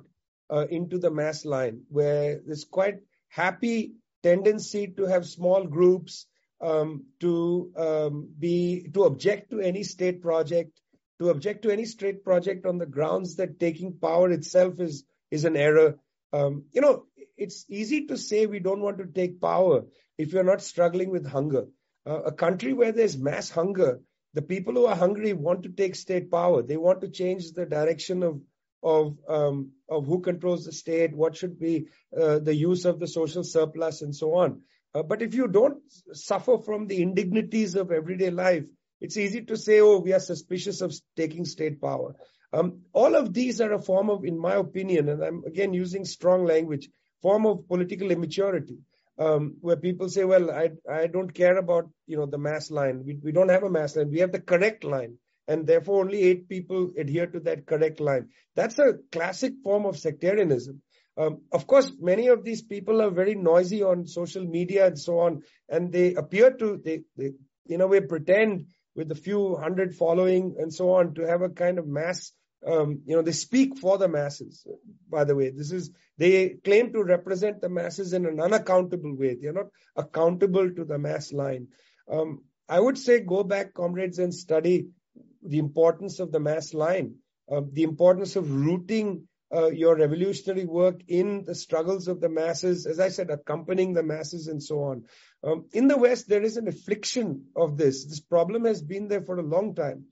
uh, into the mass line, where there's quite happy tendency to have small groups, um, to um, be to object to any state project, to object to any state project on the grounds that taking power itself is is an error. Um, you know, it's easy to say we don't want to take power if you're not struggling with hunger. Uh, a country where there's mass hunger, the people who are hungry want to take state power. They want to change the direction of of um, of who controls the state, what should be uh, the use of the social surplus, and so on. Uh, but if you don't suffer from the indignities of everyday life, it's easy to say, "Oh, we are suspicious of taking state power." Um, all of these are a form of, in my opinion, and I'm again using strong language, form of political immaturity um, where people say, well, I, I don't care about, you know, the mass line. We, we don't have a mass line. We have the correct line. And therefore only eight people adhere to that correct line. That's a classic form of sectarianism. Um, of course, many of these people are very noisy on social media and so on, and they appear to, they, they in a way pretend with a few hundred following and so on to have a kind of mass um, you know, they speak for the masses. By the way, this is they claim to represent the masses in an unaccountable way. They are not accountable to the mass line. Um, I would say go back, comrades, and study the importance of the mass line, uh, the importance of rooting uh, your revolutionary work in the struggles of the masses, as I said, accompanying the masses and so on. Um, in the West, there is an affliction of this. This problem has been there for a long time.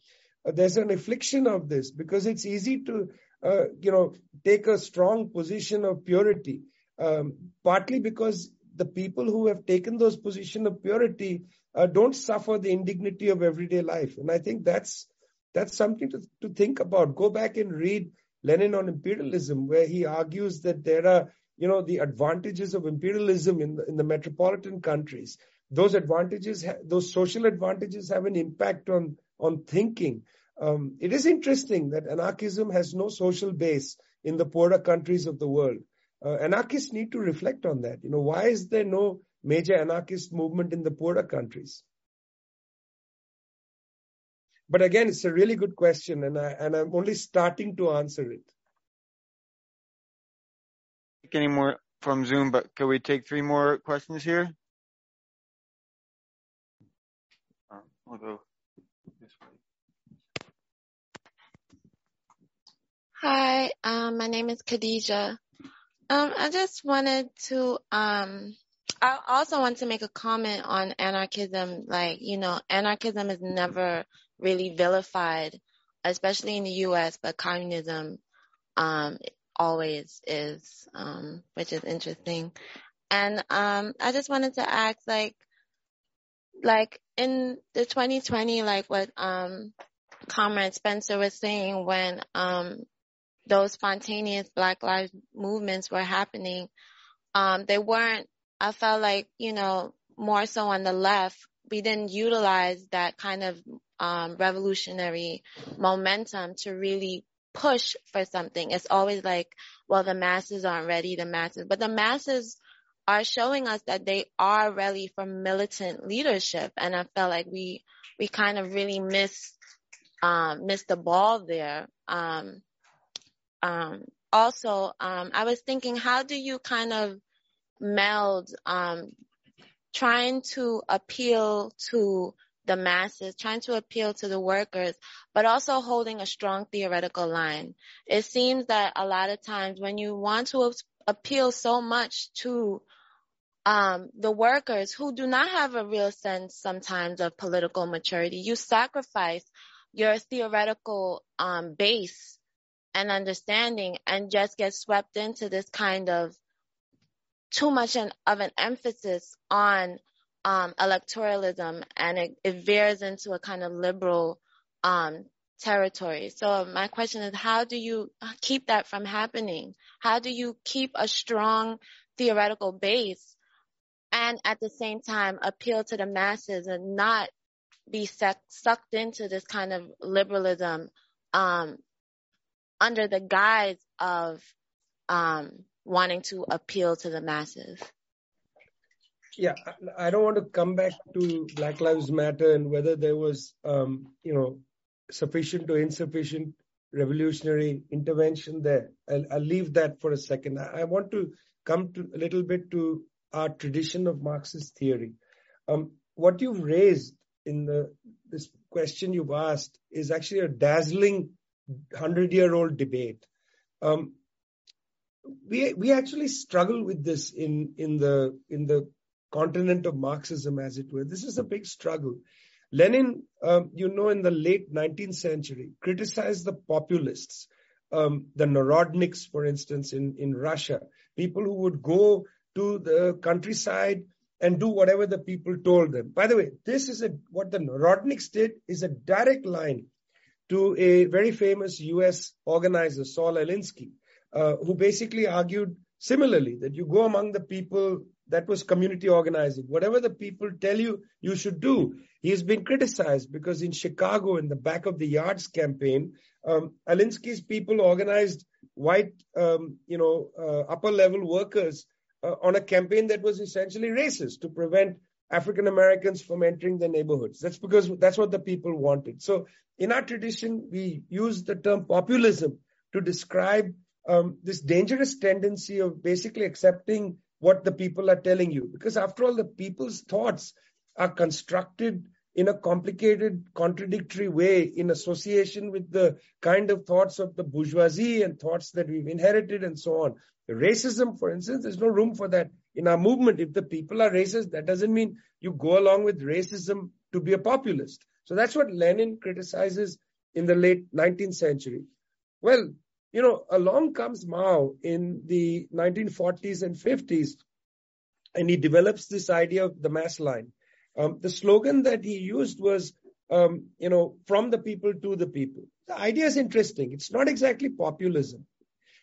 There's an affliction of this because it's easy to, uh, you know, take a strong position of purity, um, partly because the people who have taken those position of purity uh, don't suffer the indignity of everyday life. And I think that's, that's something to, to think about. Go back and read Lenin on imperialism, where he argues that there are, you know, the advantages of imperialism in the, in the metropolitan countries. Those advantages, those social advantages have an impact on on thinking. Um, it is interesting that anarchism has no social base in the poorer countries of the world. Uh, anarchists need to reflect on that. You know, why is there no major anarchist movement in the poorer countries? But again, it's a really good question, and I and I'm only starting to answer it. Any more from Zoom? But can we take three more questions here? Uh, I'll go. Hi, um, my name is Khadija. Um, I just wanted to, um, I also want to make a comment on anarchism. Like, you know, anarchism is never really vilified, especially in the U.S., but communism, um, always is, um, which is interesting. And, um, I just wanted to ask, like, like in the 2020, like what, um, Comrade Spencer was saying when, um, those spontaneous Black Lives movements were happening, um, they weren't, I felt like, you know, more so on the left, we didn't utilize that kind of um, revolutionary momentum to really push for something. It's always like, well, the masses aren't ready, the masses, but the masses are showing us that they are ready for militant leadership. And I felt like we, we kind of really missed, um, missed the ball there. Um, um, also, um, I was thinking, how do you kind of meld um, trying to appeal to the masses, trying to appeal to the workers, but also holding a strong theoretical line. It seems that a lot of times when you want to appeal so much to um, the workers who do not have a real sense sometimes of political maturity, you sacrifice your theoretical um, base and understanding and just get swept into this kind of too much an, of an emphasis on um, electoralism and it, it, veers into a kind of liberal um, territory. So my question is, how do you keep that from happening? How do you keep a strong theoretical base and at the same time appeal to the masses and not be sucked into this kind of liberalism um, under the guise of um, wanting to appeal to the masses. Yeah, I don't want to come back to Black Lives Matter and whether there was, um, you know, sufficient or insufficient revolutionary intervention there. I'll, I'll leave that for a second. I, want to come to a little bit to our tradition of Marxist theory. Um, what you've raised in the this question you've asked is actually a dazzling hundred year old debate. Um, we we actually struggle with this in in the in the continent of Marxism, as it were. This is a big struggle. Lenin, um, you know, in the late 19th century, criticized the populists, um, the Narodniks, for instance, in, in Russia, people who would go to the countryside and do whatever the people told them. By the way, this is a, what the Narodniks did is a direct line to a very famous US organizer, Saul Alinsky, uh, who basically argued similarly that you go among the people that was community organizing. Whatever the people tell you you should do. He has been criticized because in Chicago, in the back of the yards campaign, um, Alinsky's people organized white, um, you know, uh, upper level workers uh, on a campaign that was essentially racist to prevent African Americans from entering the neighborhoods. That's because that's what the people wanted. So in our tradition, we use the term populism to describe um, this dangerous tendency of basically accepting what the people are telling you. Because after all, the people's thoughts are constructed in a complicated, contradictory way in association with the kind of thoughts of the bourgeoisie and thoughts that we've inherited and so on. Racism, for instance, there's no room for that in our movement. If the people are racist, that doesn't mean you go along with racism to be a populist. So that's what Lenin criticizes in the late 19th century. Well, you know, along comes Mao in the 1940s and 50s, and he develops this idea of the mass line. Um, the slogan that he used was, um, you know, from the people to the people. The idea is interesting. It's not exactly populism.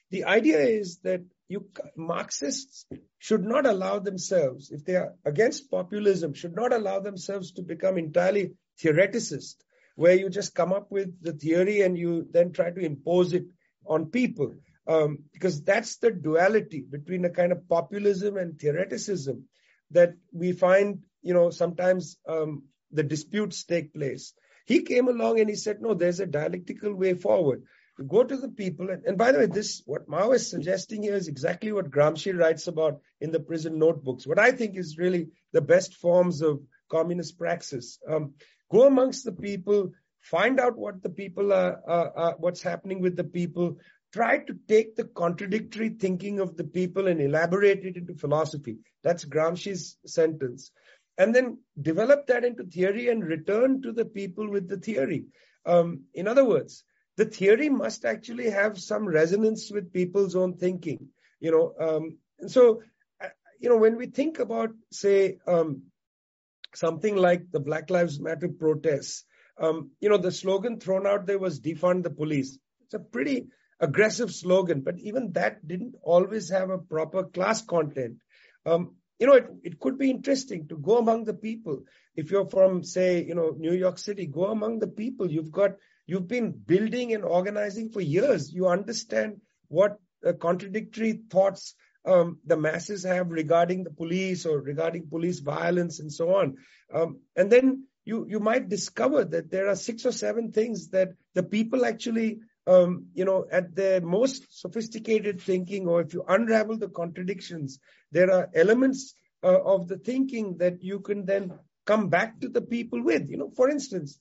The idea is that you Marxists should not allow themselves, if they are against populism, should not allow themselves to become entirely theoreticist, where you just come up with the theory and you then try to impose it on people. Um, because that's the duality between a kind of populism and theoreticism that we find, you know, sometimes um, the disputes take place. He came along and he said, no, there's a dialectical way forward. Go to the people, and, and by the way, this what Mao is suggesting here is exactly what Gramsci writes about in the prison notebooks. What I think is really the best forms of communist praxis. Um, go amongst the people, find out what the people are, what's happening with the people, try to take the contradictory thinking of the people and elaborate it into philosophy. That's Gramsci's sentence. And then develop that into theory and return to the people with the theory. Um, in other words, the theory must actually have some resonance with people's own thinking. You know, um, and so, uh, you know, when we think about, say, um, something like the Black Lives Matter protests, um, you know, the slogan thrown out there was defund the police. It's a pretty aggressive slogan, but even that didn't always have a proper class content. Um, you know, it, it could be interesting to go among the people. If you're from, say, you know, New York City, go among the people. You've got, you've been building and organizing for years. You understand what uh, contradictory thoughts um, the masses have regarding the police or regarding police violence and so on. Um, and then you, you might discover that there are six or seven things that the people actually um, you know, at their most sophisticated thinking, or if you unravel the contradictions, there are elements uh, of the thinking that you can then come back to the people with. You know, for instance,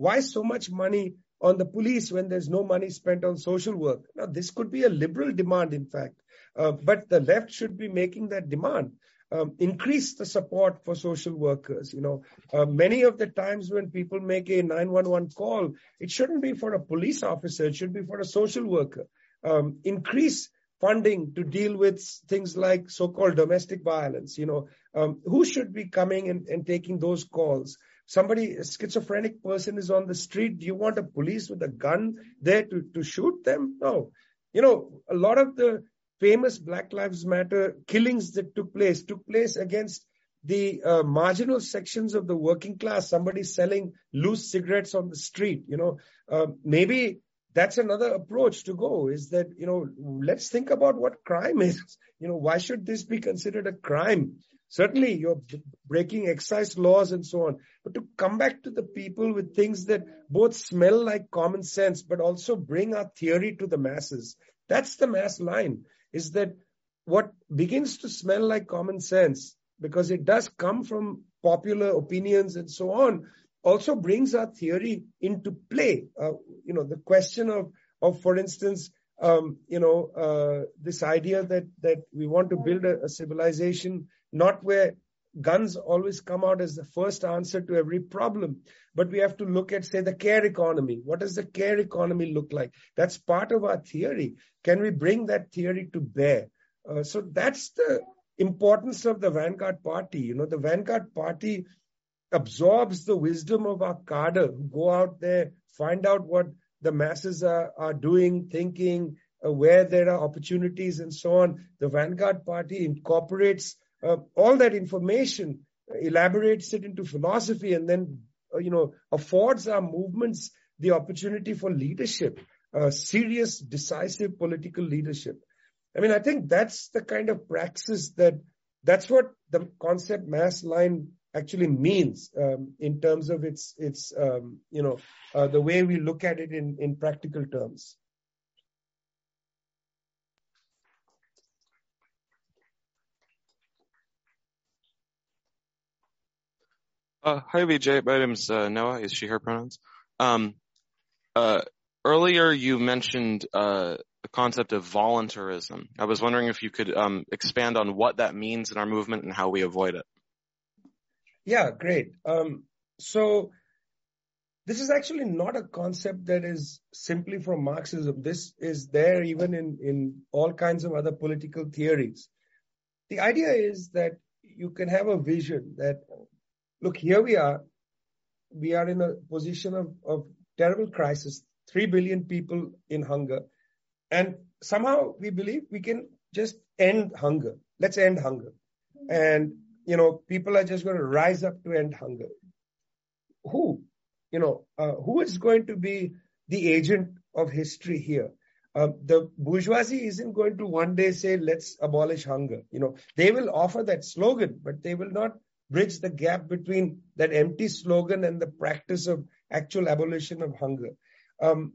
why so much money on the police when there's no money spent on social work? Now, this could be a liberal demand, in fact, uh, but the left should be making that demand. Um, increase the support for social workers. You know, uh, many of the times when people make a 911 call, it shouldn't be for a police officer. It should be for a social worker. Um, increase funding to deal with things like so-called domestic violence. You know, um, who should be coming and, and taking those calls? Somebody, a schizophrenic person is on the street. Do you want a police with a gun there to, to shoot them? No. You know, a lot of the famous Black Lives Matter killings that took place took place against the uh, marginal sections of the working class. Somebody selling loose cigarettes on the street. You know, uh, maybe that's another approach to go is that, you know, let's think about what crime is. You know, why should this be considered a crime? Certainly you're breaking excise laws and so on, but to come back to the people with things that both smell like common sense, but also bring our theory to the masses. That's the mass line is that what begins to smell like common sense because it does come from popular opinions and so on also brings our theory into play. Uh, you know, the question of, of for instance, um, you know, uh, this idea that that we want to build a, a, civilization not where guns always come out as the first answer to every problem, but we have to look at, say, the care economy. What does the care economy look like? That's part of our theory. Can we bring that theory to bear? Uh, so that's the importance of the Vanguard Party. You know, the Vanguard Party absorbs the wisdom of our cadre who go out there, find out what the masses are, are doing, thinking, uh, where there are opportunities and so on. The Vanguard Party incorporates uh, all that information, elaborates it into philosophy, and then, uh, you know, affords our movements the opportunity for leadership, uh, serious, decisive political leadership. I mean, I think that's the kind of praxis that that's what the concept mass line actually means um, in terms of its its um, you know uh, the way we look at it in in practical terms. Uh, hi Vijay, my name's uh, Noah. Is she her pronouns? Um, uh, earlier you mentioned uh, the concept of voluntarism. I was wondering if you could um, expand on what that means in our movement and how we avoid it. Yeah, great. Um, so this is actually not a concept that is simply from Marxism. This is there even in, in all kinds of other political theories. The idea is that you can have a vision that, look, here we are. We are in a position of, of terrible crisis, 3 billion people in hunger. And somehow we believe we can just end hunger. Let's end hunger. And you know, people are just going to rise up to end hunger. Who? You know, uh, who is going to be the agent of history here? Uh, the bourgeoisie isn't going to one day say, let's abolish hunger. You know, they will offer that slogan, but they will not bridge the gap between that empty slogan and the practice of actual abolition of hunger. Um,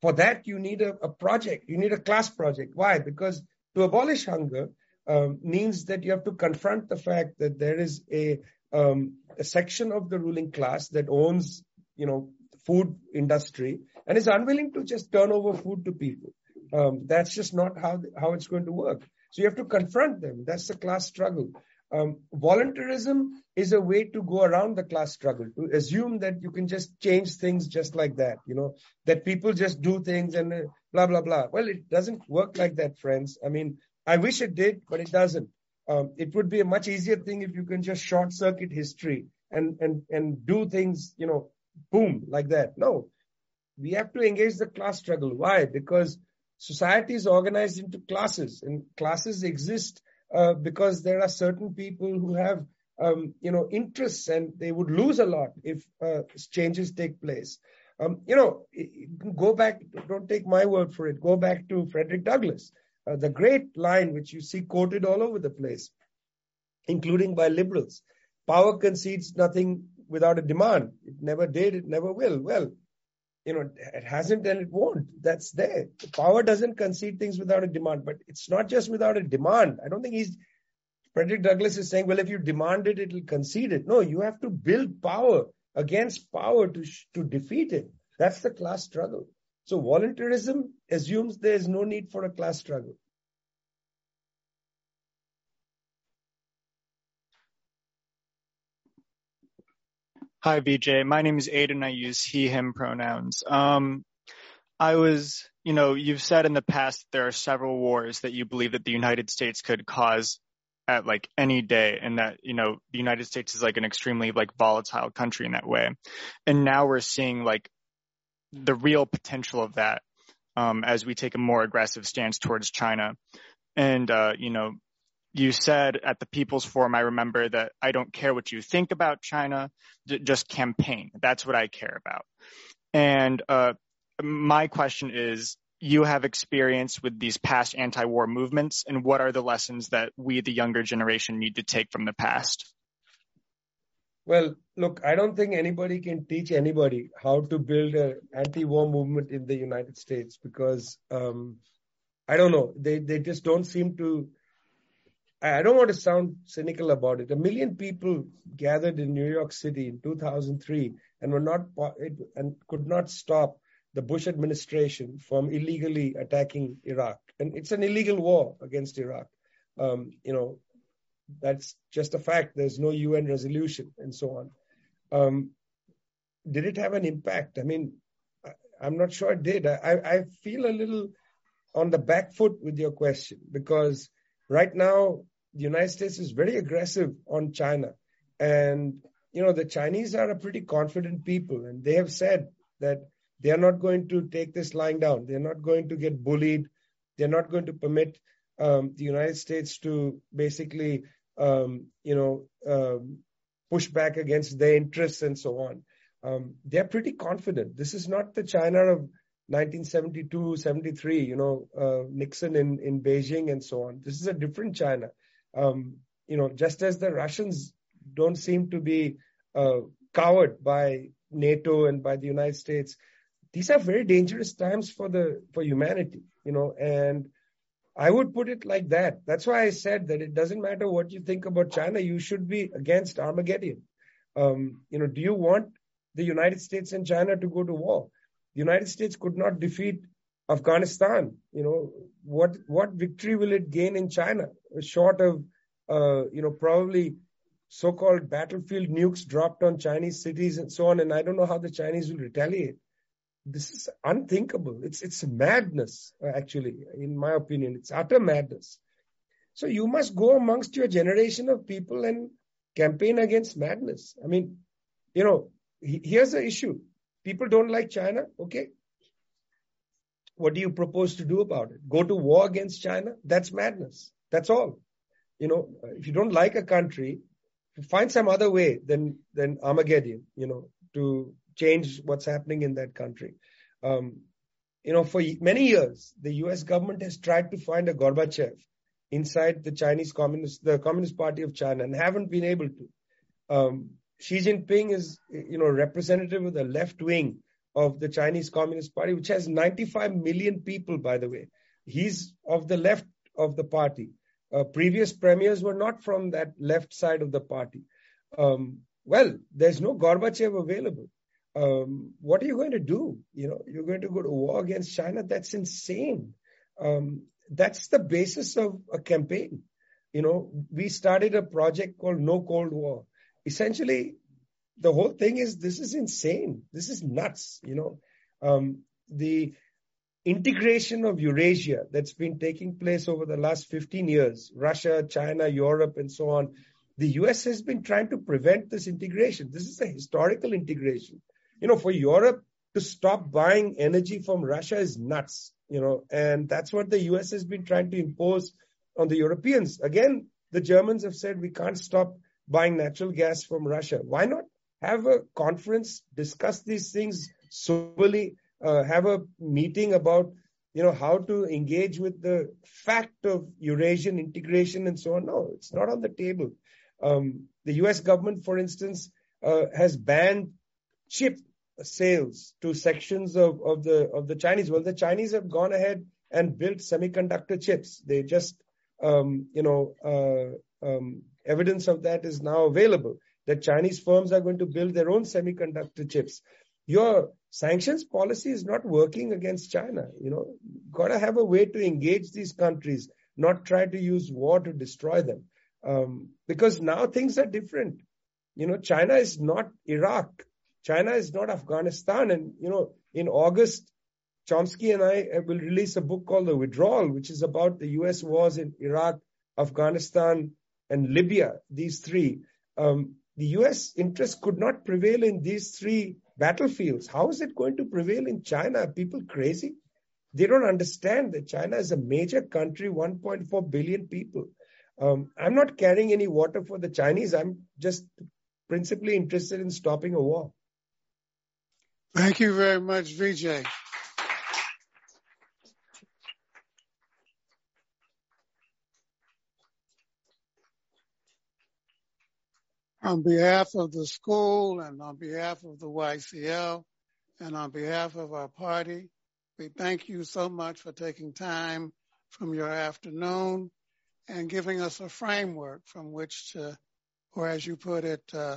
for that, you need a, a, project. You need a class project. Why? Because to abolish hunger, um, means that you have to confront the fact that there is a, um, a section of the ruling class that owns, you know, food industry and is unwilling to just turn over food to people. Um, that's just not how how it's going to work. So you have to confront them. That's the class struggle. Um, voluntarism is a way to go around the class struggle, to assume that you can just change things just like that, you know, that people just do things and uh, blah, blah, blah. Well, it doesn't work like that, friends. I mean, I wish it did, but it doesn't. Um, it would be a much easier thing if you can just short circuit history and, and, and do things, you know, boom, like that. No, we have to engage the class struggle. Why? Because society is organized into classes and classes exist uh, because there are certain people who have, um, you know, interests and they would lose a lot if uh, changes take place. Um, you know, go back, don't take my word for it. Go back to Frederick Douglass uh, the great line which you see quoted all over the place, including by liberals. Power concedes nothing without a demand. It never did, it never will. Well, you know, it hasn't and it won't. That's there. The power doesn't concede things without a demand, but it's not just without a demand. I don't think he's Frederick Douglass is saying, well, if you demand it, it'll concede it. No, you have to build power against power to, to defeat it. That's the class struggle. So voluntarism assumes there is no need for a class struggle. Hi, Vijay. My name is Aiden. I use he, him pronouns. Um, I was, you know, you've said in the past there are several wars that you believe that the United States could cause at like any day and that, you know, the United States is like an extremely like volatile country in that way. And now we're seeing like the real potential of that um, as we take a more aggressive stance towards China. And, uh, you know, you said at the People's Forum, I remember that I don't care what you think about China, just campaign. That's what I care about. And uh, my question is, you have experience with these past anti-war movements, and what are the lessons that we, the younger generation, need to take from the past? Well, look, I don't think anybody can teach anybody how to build an anti-war movement in the United States because um, I don't know. They they just don't seem to I don't want to sound cynical about it. A million people gathered in New York City in 2003 and were not and could not stop the Bush administration from illegally attacking Iraq. And it's an illegal war against Iraq. Um, you know, that's just a fact. There's no UN resolution and so on. Um, did it have an impact? I mean, I, am not sure it did. I, I feel a little on the back foot with your question because right now the United States is very aggressive on China. And, you know, the Chinese are a pretty confident people, and they have said that they are not going to take this lying down. They're not going to get bullied. They're not going to permit um, the United States to basically, um, you know, um, push back against their interests and so on. Um, they're pretty confident. This is not the China of 1972, 73, you know, uh, Nixon in, in Beijing and so on. This is a different China um, you know, just as the Russians don't seem to be uh, cowered by NATO and by the United States, these are very dangerous times for the for humanity, you know, and I would put it like that. That's why I said that it doesn't matter what you think about China, you should be against Armageddon. Um, you know, do you want the United States and China to go to war? The United States could not defeat Afghanistan, you know, what what victory will it gain in China, short of, uh, you know, probably so-called battlefield nukes dropped on Chinese cities and so on. And I don't know how the Chinese will retaliate. This is unthinkable. It's it's madness, actually, in my opinion. It's utter madness. So you must go amongst your generation of people and campaign against madness. I mean, you know, here's the issue. People don't like China. Okay, what do you propose to do about it? Go to war against China? That's madness. That's all. You know, if you don't like a country, find some other way than than Armageddon. You know, to change what's happening in that country. Um, you know, for many years, the U.S. government has tried to find a Gorbachev inside the Chinese Communist, the Communist Party of China, and haven't been able to. Um, Xi Jinping is, you know, representative of the left wing of the Chinese Communist Party, which has 95 million people, by the way. He's of the left of the party. Uh, previous premiers were not from that left side of the party. Um, well, there's no Gorbachev available. Um, what are you going to do? You know, you're going to go to war against China? That's insane. Um, that's the basis of a campaign. You know, we started a project called No Cold War. Essentially, the whole thing is this is insane. This is nuts. You know, um, the integration of Eurasia that's been taking place over the last 15 years, Russia, China, Europe, and so on. The US has been trying to prevent this integration. This is a historical integration. You know, for Europe to stop buying energy from Russia is nuts, you know, and that's what the US has been trying to impose on the Europeans. Again, the Germans have said we can't stop buying natural gas from Russia. Why not have a conference, discuss these things soberly, uh, have a meeting about you know how to engage with the fact of Eurasian integration and so on. No, it's not on the table. Um, the U.S. government, for instance, uh, has banned chip sales to sections of, of the of the Chinese. Well, the Chinese have gone ahead and built semiconductor chips. They just um, you know uh, um, evidence of that is now available. That Chinese firms are going to build their own semiconductor chips. Your sanctions policy is not working against China. You know, got to have a way to engage these countries, not try to use war to destroy them. Um, because now things are different. You know, China is not Iraq. China is not Afghanistan. And, you know, in August, Chomsky and I will release a book called The Withdrawal, which is about the US wars in Iraq, Afghanistan, and Libya, these three. Um, the US interest could not prevail in these three battlefields. How is it going to prevail in China? Are people crazy? They don't understand that China is a major country, 1.4 billion people. Um, I'm not carrying any water for the Chinese. I'm just principally interested in stopping a war. Thank you very much, Vijay. On behalf of the school and on behalf of the YCL and on behalf of our party, we thank you so much for taking time from your afternoon and giving us a framework from which to, or as you put it, uh,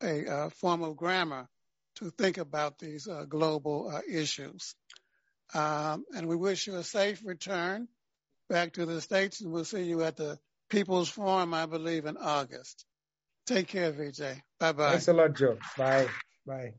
a, a, form of grammar to think about these uh, global uh, issues. Um, and we wish you a safe return back to the States, and we'll see you at the People's Forum, I believe, in August. Take care, Vijay. Bye bye. Thanks a lot, Joe. Bye. Bye.